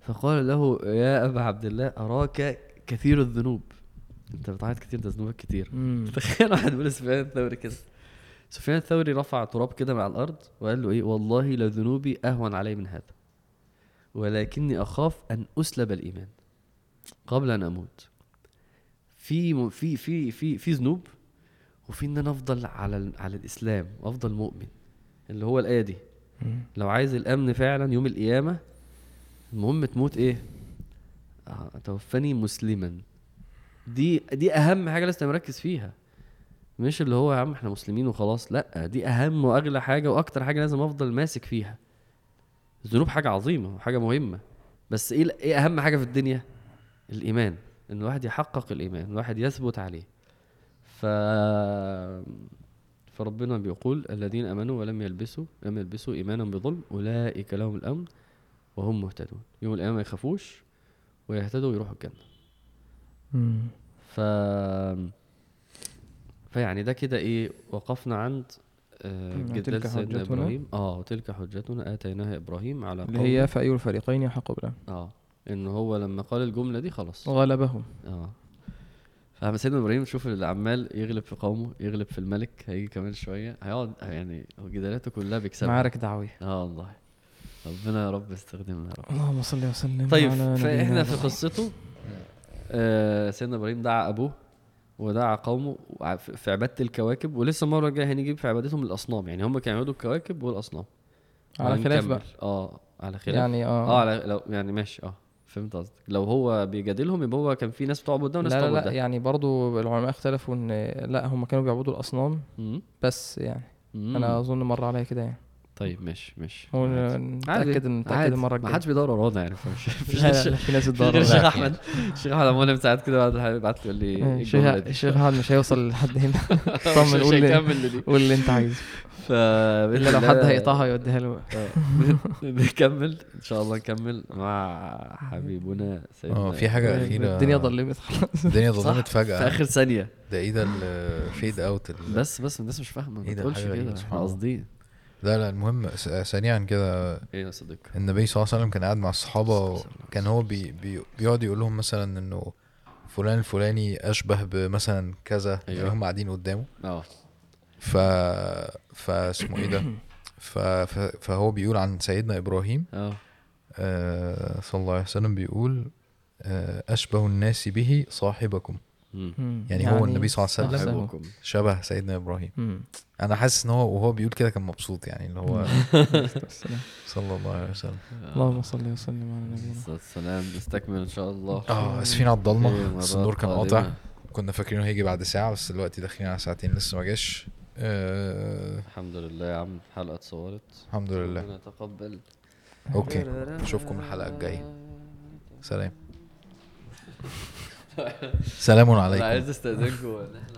فقال له يا أبا عبد الله أراك كثير الذنوب. أنت بتعيط كتير ده ذنوبك كتير. [laughs] تخيل واحد بيقول سفيان الثوري كده. سفيان الثوري رفع تراب كده على الأرض وقال له إيه والله لذنوبي أهون علي من هذا ولكني أخاف أن أسلب الإيمان. قبل أن أموت. في في في في في ذنوب وفي إن أنا أفضل على على الإسلام وافضل مؤمن. اللي هو الآية دي. لو عايز الأمن فعلا يوم القيامة المهم تموت إيه؟ آه توفني مسلما. دي دي أهم حاجة لازم مركز فيها. مش اللي هو يا عم إحنا مسلمين وخلاص لأ دي أهم وأغلى حاجة وأكتر حاجة لازم أفضل ماسك فيها. الذنوب حاجة عظيمة وحاجة مهمة. بس إيه إيه أهم حاجة في الدنيا؟ الإيمان إن الواحد يحقق الإيمان الواحد يثبت عليه. ف فربنا بيقول الذين آمنوا ولم يلبسوا لم يلبسوا ايمانهم بظلم أولئك لهم الأمن وهم مهتدون. يوم القيامة ما يخافوش ويهتدوا ويروحوا الجنة. مم. ف فيعني ده كده إيه وقفنا عند آه جدال تلك سيدنا. إبراهيم. آه وتلك حجتنا آتيناها إبراهيم على اللي هي فأي الفريقين يحق بالأمن آه. إن هو لما قال الجملة دي خلاص. غلبهم. آه. فاهم سيدنا إبراهيم شوف اللي عمال يغلب في قومه يغلب في الملك هيجي كمان شوية. هيقعد يعني جدالاته كلها بيكسبها. معارك دعوية. آه والله. ربنا يا رب يستخدمنا يا رب. اللهم صل وسلم طيب على فإحنا في. قصته آه سيدنا إبراهيم دعا أبوه ودعا قومه في عبادة الكواكب ولسه المرة الجاية هنجيب في عبادتهم الأصنام. يعني هم كانوا يعبدوا الكواكب والأصنام. على خلاف. بقى. آه على خلاف. يعني آه. آه على لو يعني ماشي آه. فهمت قصدك. لو هو بيجادلهم يبقى هو كان في ناس بتعبد ده وناس لا لا لا ده يعني برضو العلماء اختلفوا ان لا هم كانوا بيعبدوا الأصنام مم. بس يعني. مم. أنا أظن مر عليا كده يعني. طيب ماشي ماشي. هو. نتاكد نتاكد. المرة ما الجاية. حدش بيدور ورانا يعني فمش [laughs] في ناس بتدور الشيخ لا، أحمد. الشيخ أحمد عمال ساعات كده بعد يبعت لي يقول لي إيه الشيخ؟ الشيخ أحمد مش هيوصل لحد هنا. [laughs] طمن قول قول اللي أنت عايزه. ف إلا لو حد هيقطعها يوديها له. آه. [laughs] نكمل إن شاء الله نكمل مع حبيبنا سيدنا آه في حاجة أخيرة. الدنيا ظلمت خلاص. الدنيا ظلمت في فجأة. آخر ثانية. ده إيه ده الفيد اوت بس بس الناس مش فاهمة. ما إيه؟ تقولش كده. إحنا. قاصدين. لا لا المهم س- سريعا كده. إيه يا صديقي النبي صلى الله عليه وسلم كان قاعد مع الصحابة كان هو بي بي بيقعد يقول لهم مثلا إنه فلان الفلاني أشبه بمثلا كذا أيوة. يعني هم قاعدين قدامه. آه. ف فاسمه إيه ده. [coughs] فهو بيقول عن سيدنا إبراهيم آه آه صلى الله عليه وسلم بيقول آه أشبه الناس به صاحبكم. مم. يعني, هو النبي صلى الله عليه وسلم. شبه سيدنا إبراهيم مم. أنا حاسس إن هو وهو بيقول كده كان مبسوط يعني اللي هو. [laughs] [laughs] صلى الله عليه وسلم اللهم صل وسلم على نبينا الصلاة والسلام نستكمل إن شاء الله آه أسفين على الضلمة بس النور كان. قاطع كنا فاكرينه هيجي بعد ساعة بس دلوقتي داخلين على ساعتين لسه ما جاش آه الحمد لله يا عم الحلقة اتصورت. الحمد لله. ربنا يتقبل. أوكي اشوفكم الحلقة الجاية. سلام. [laughs] سلام أنا عليكم عايز استأذنكم. ان إحنا نحاول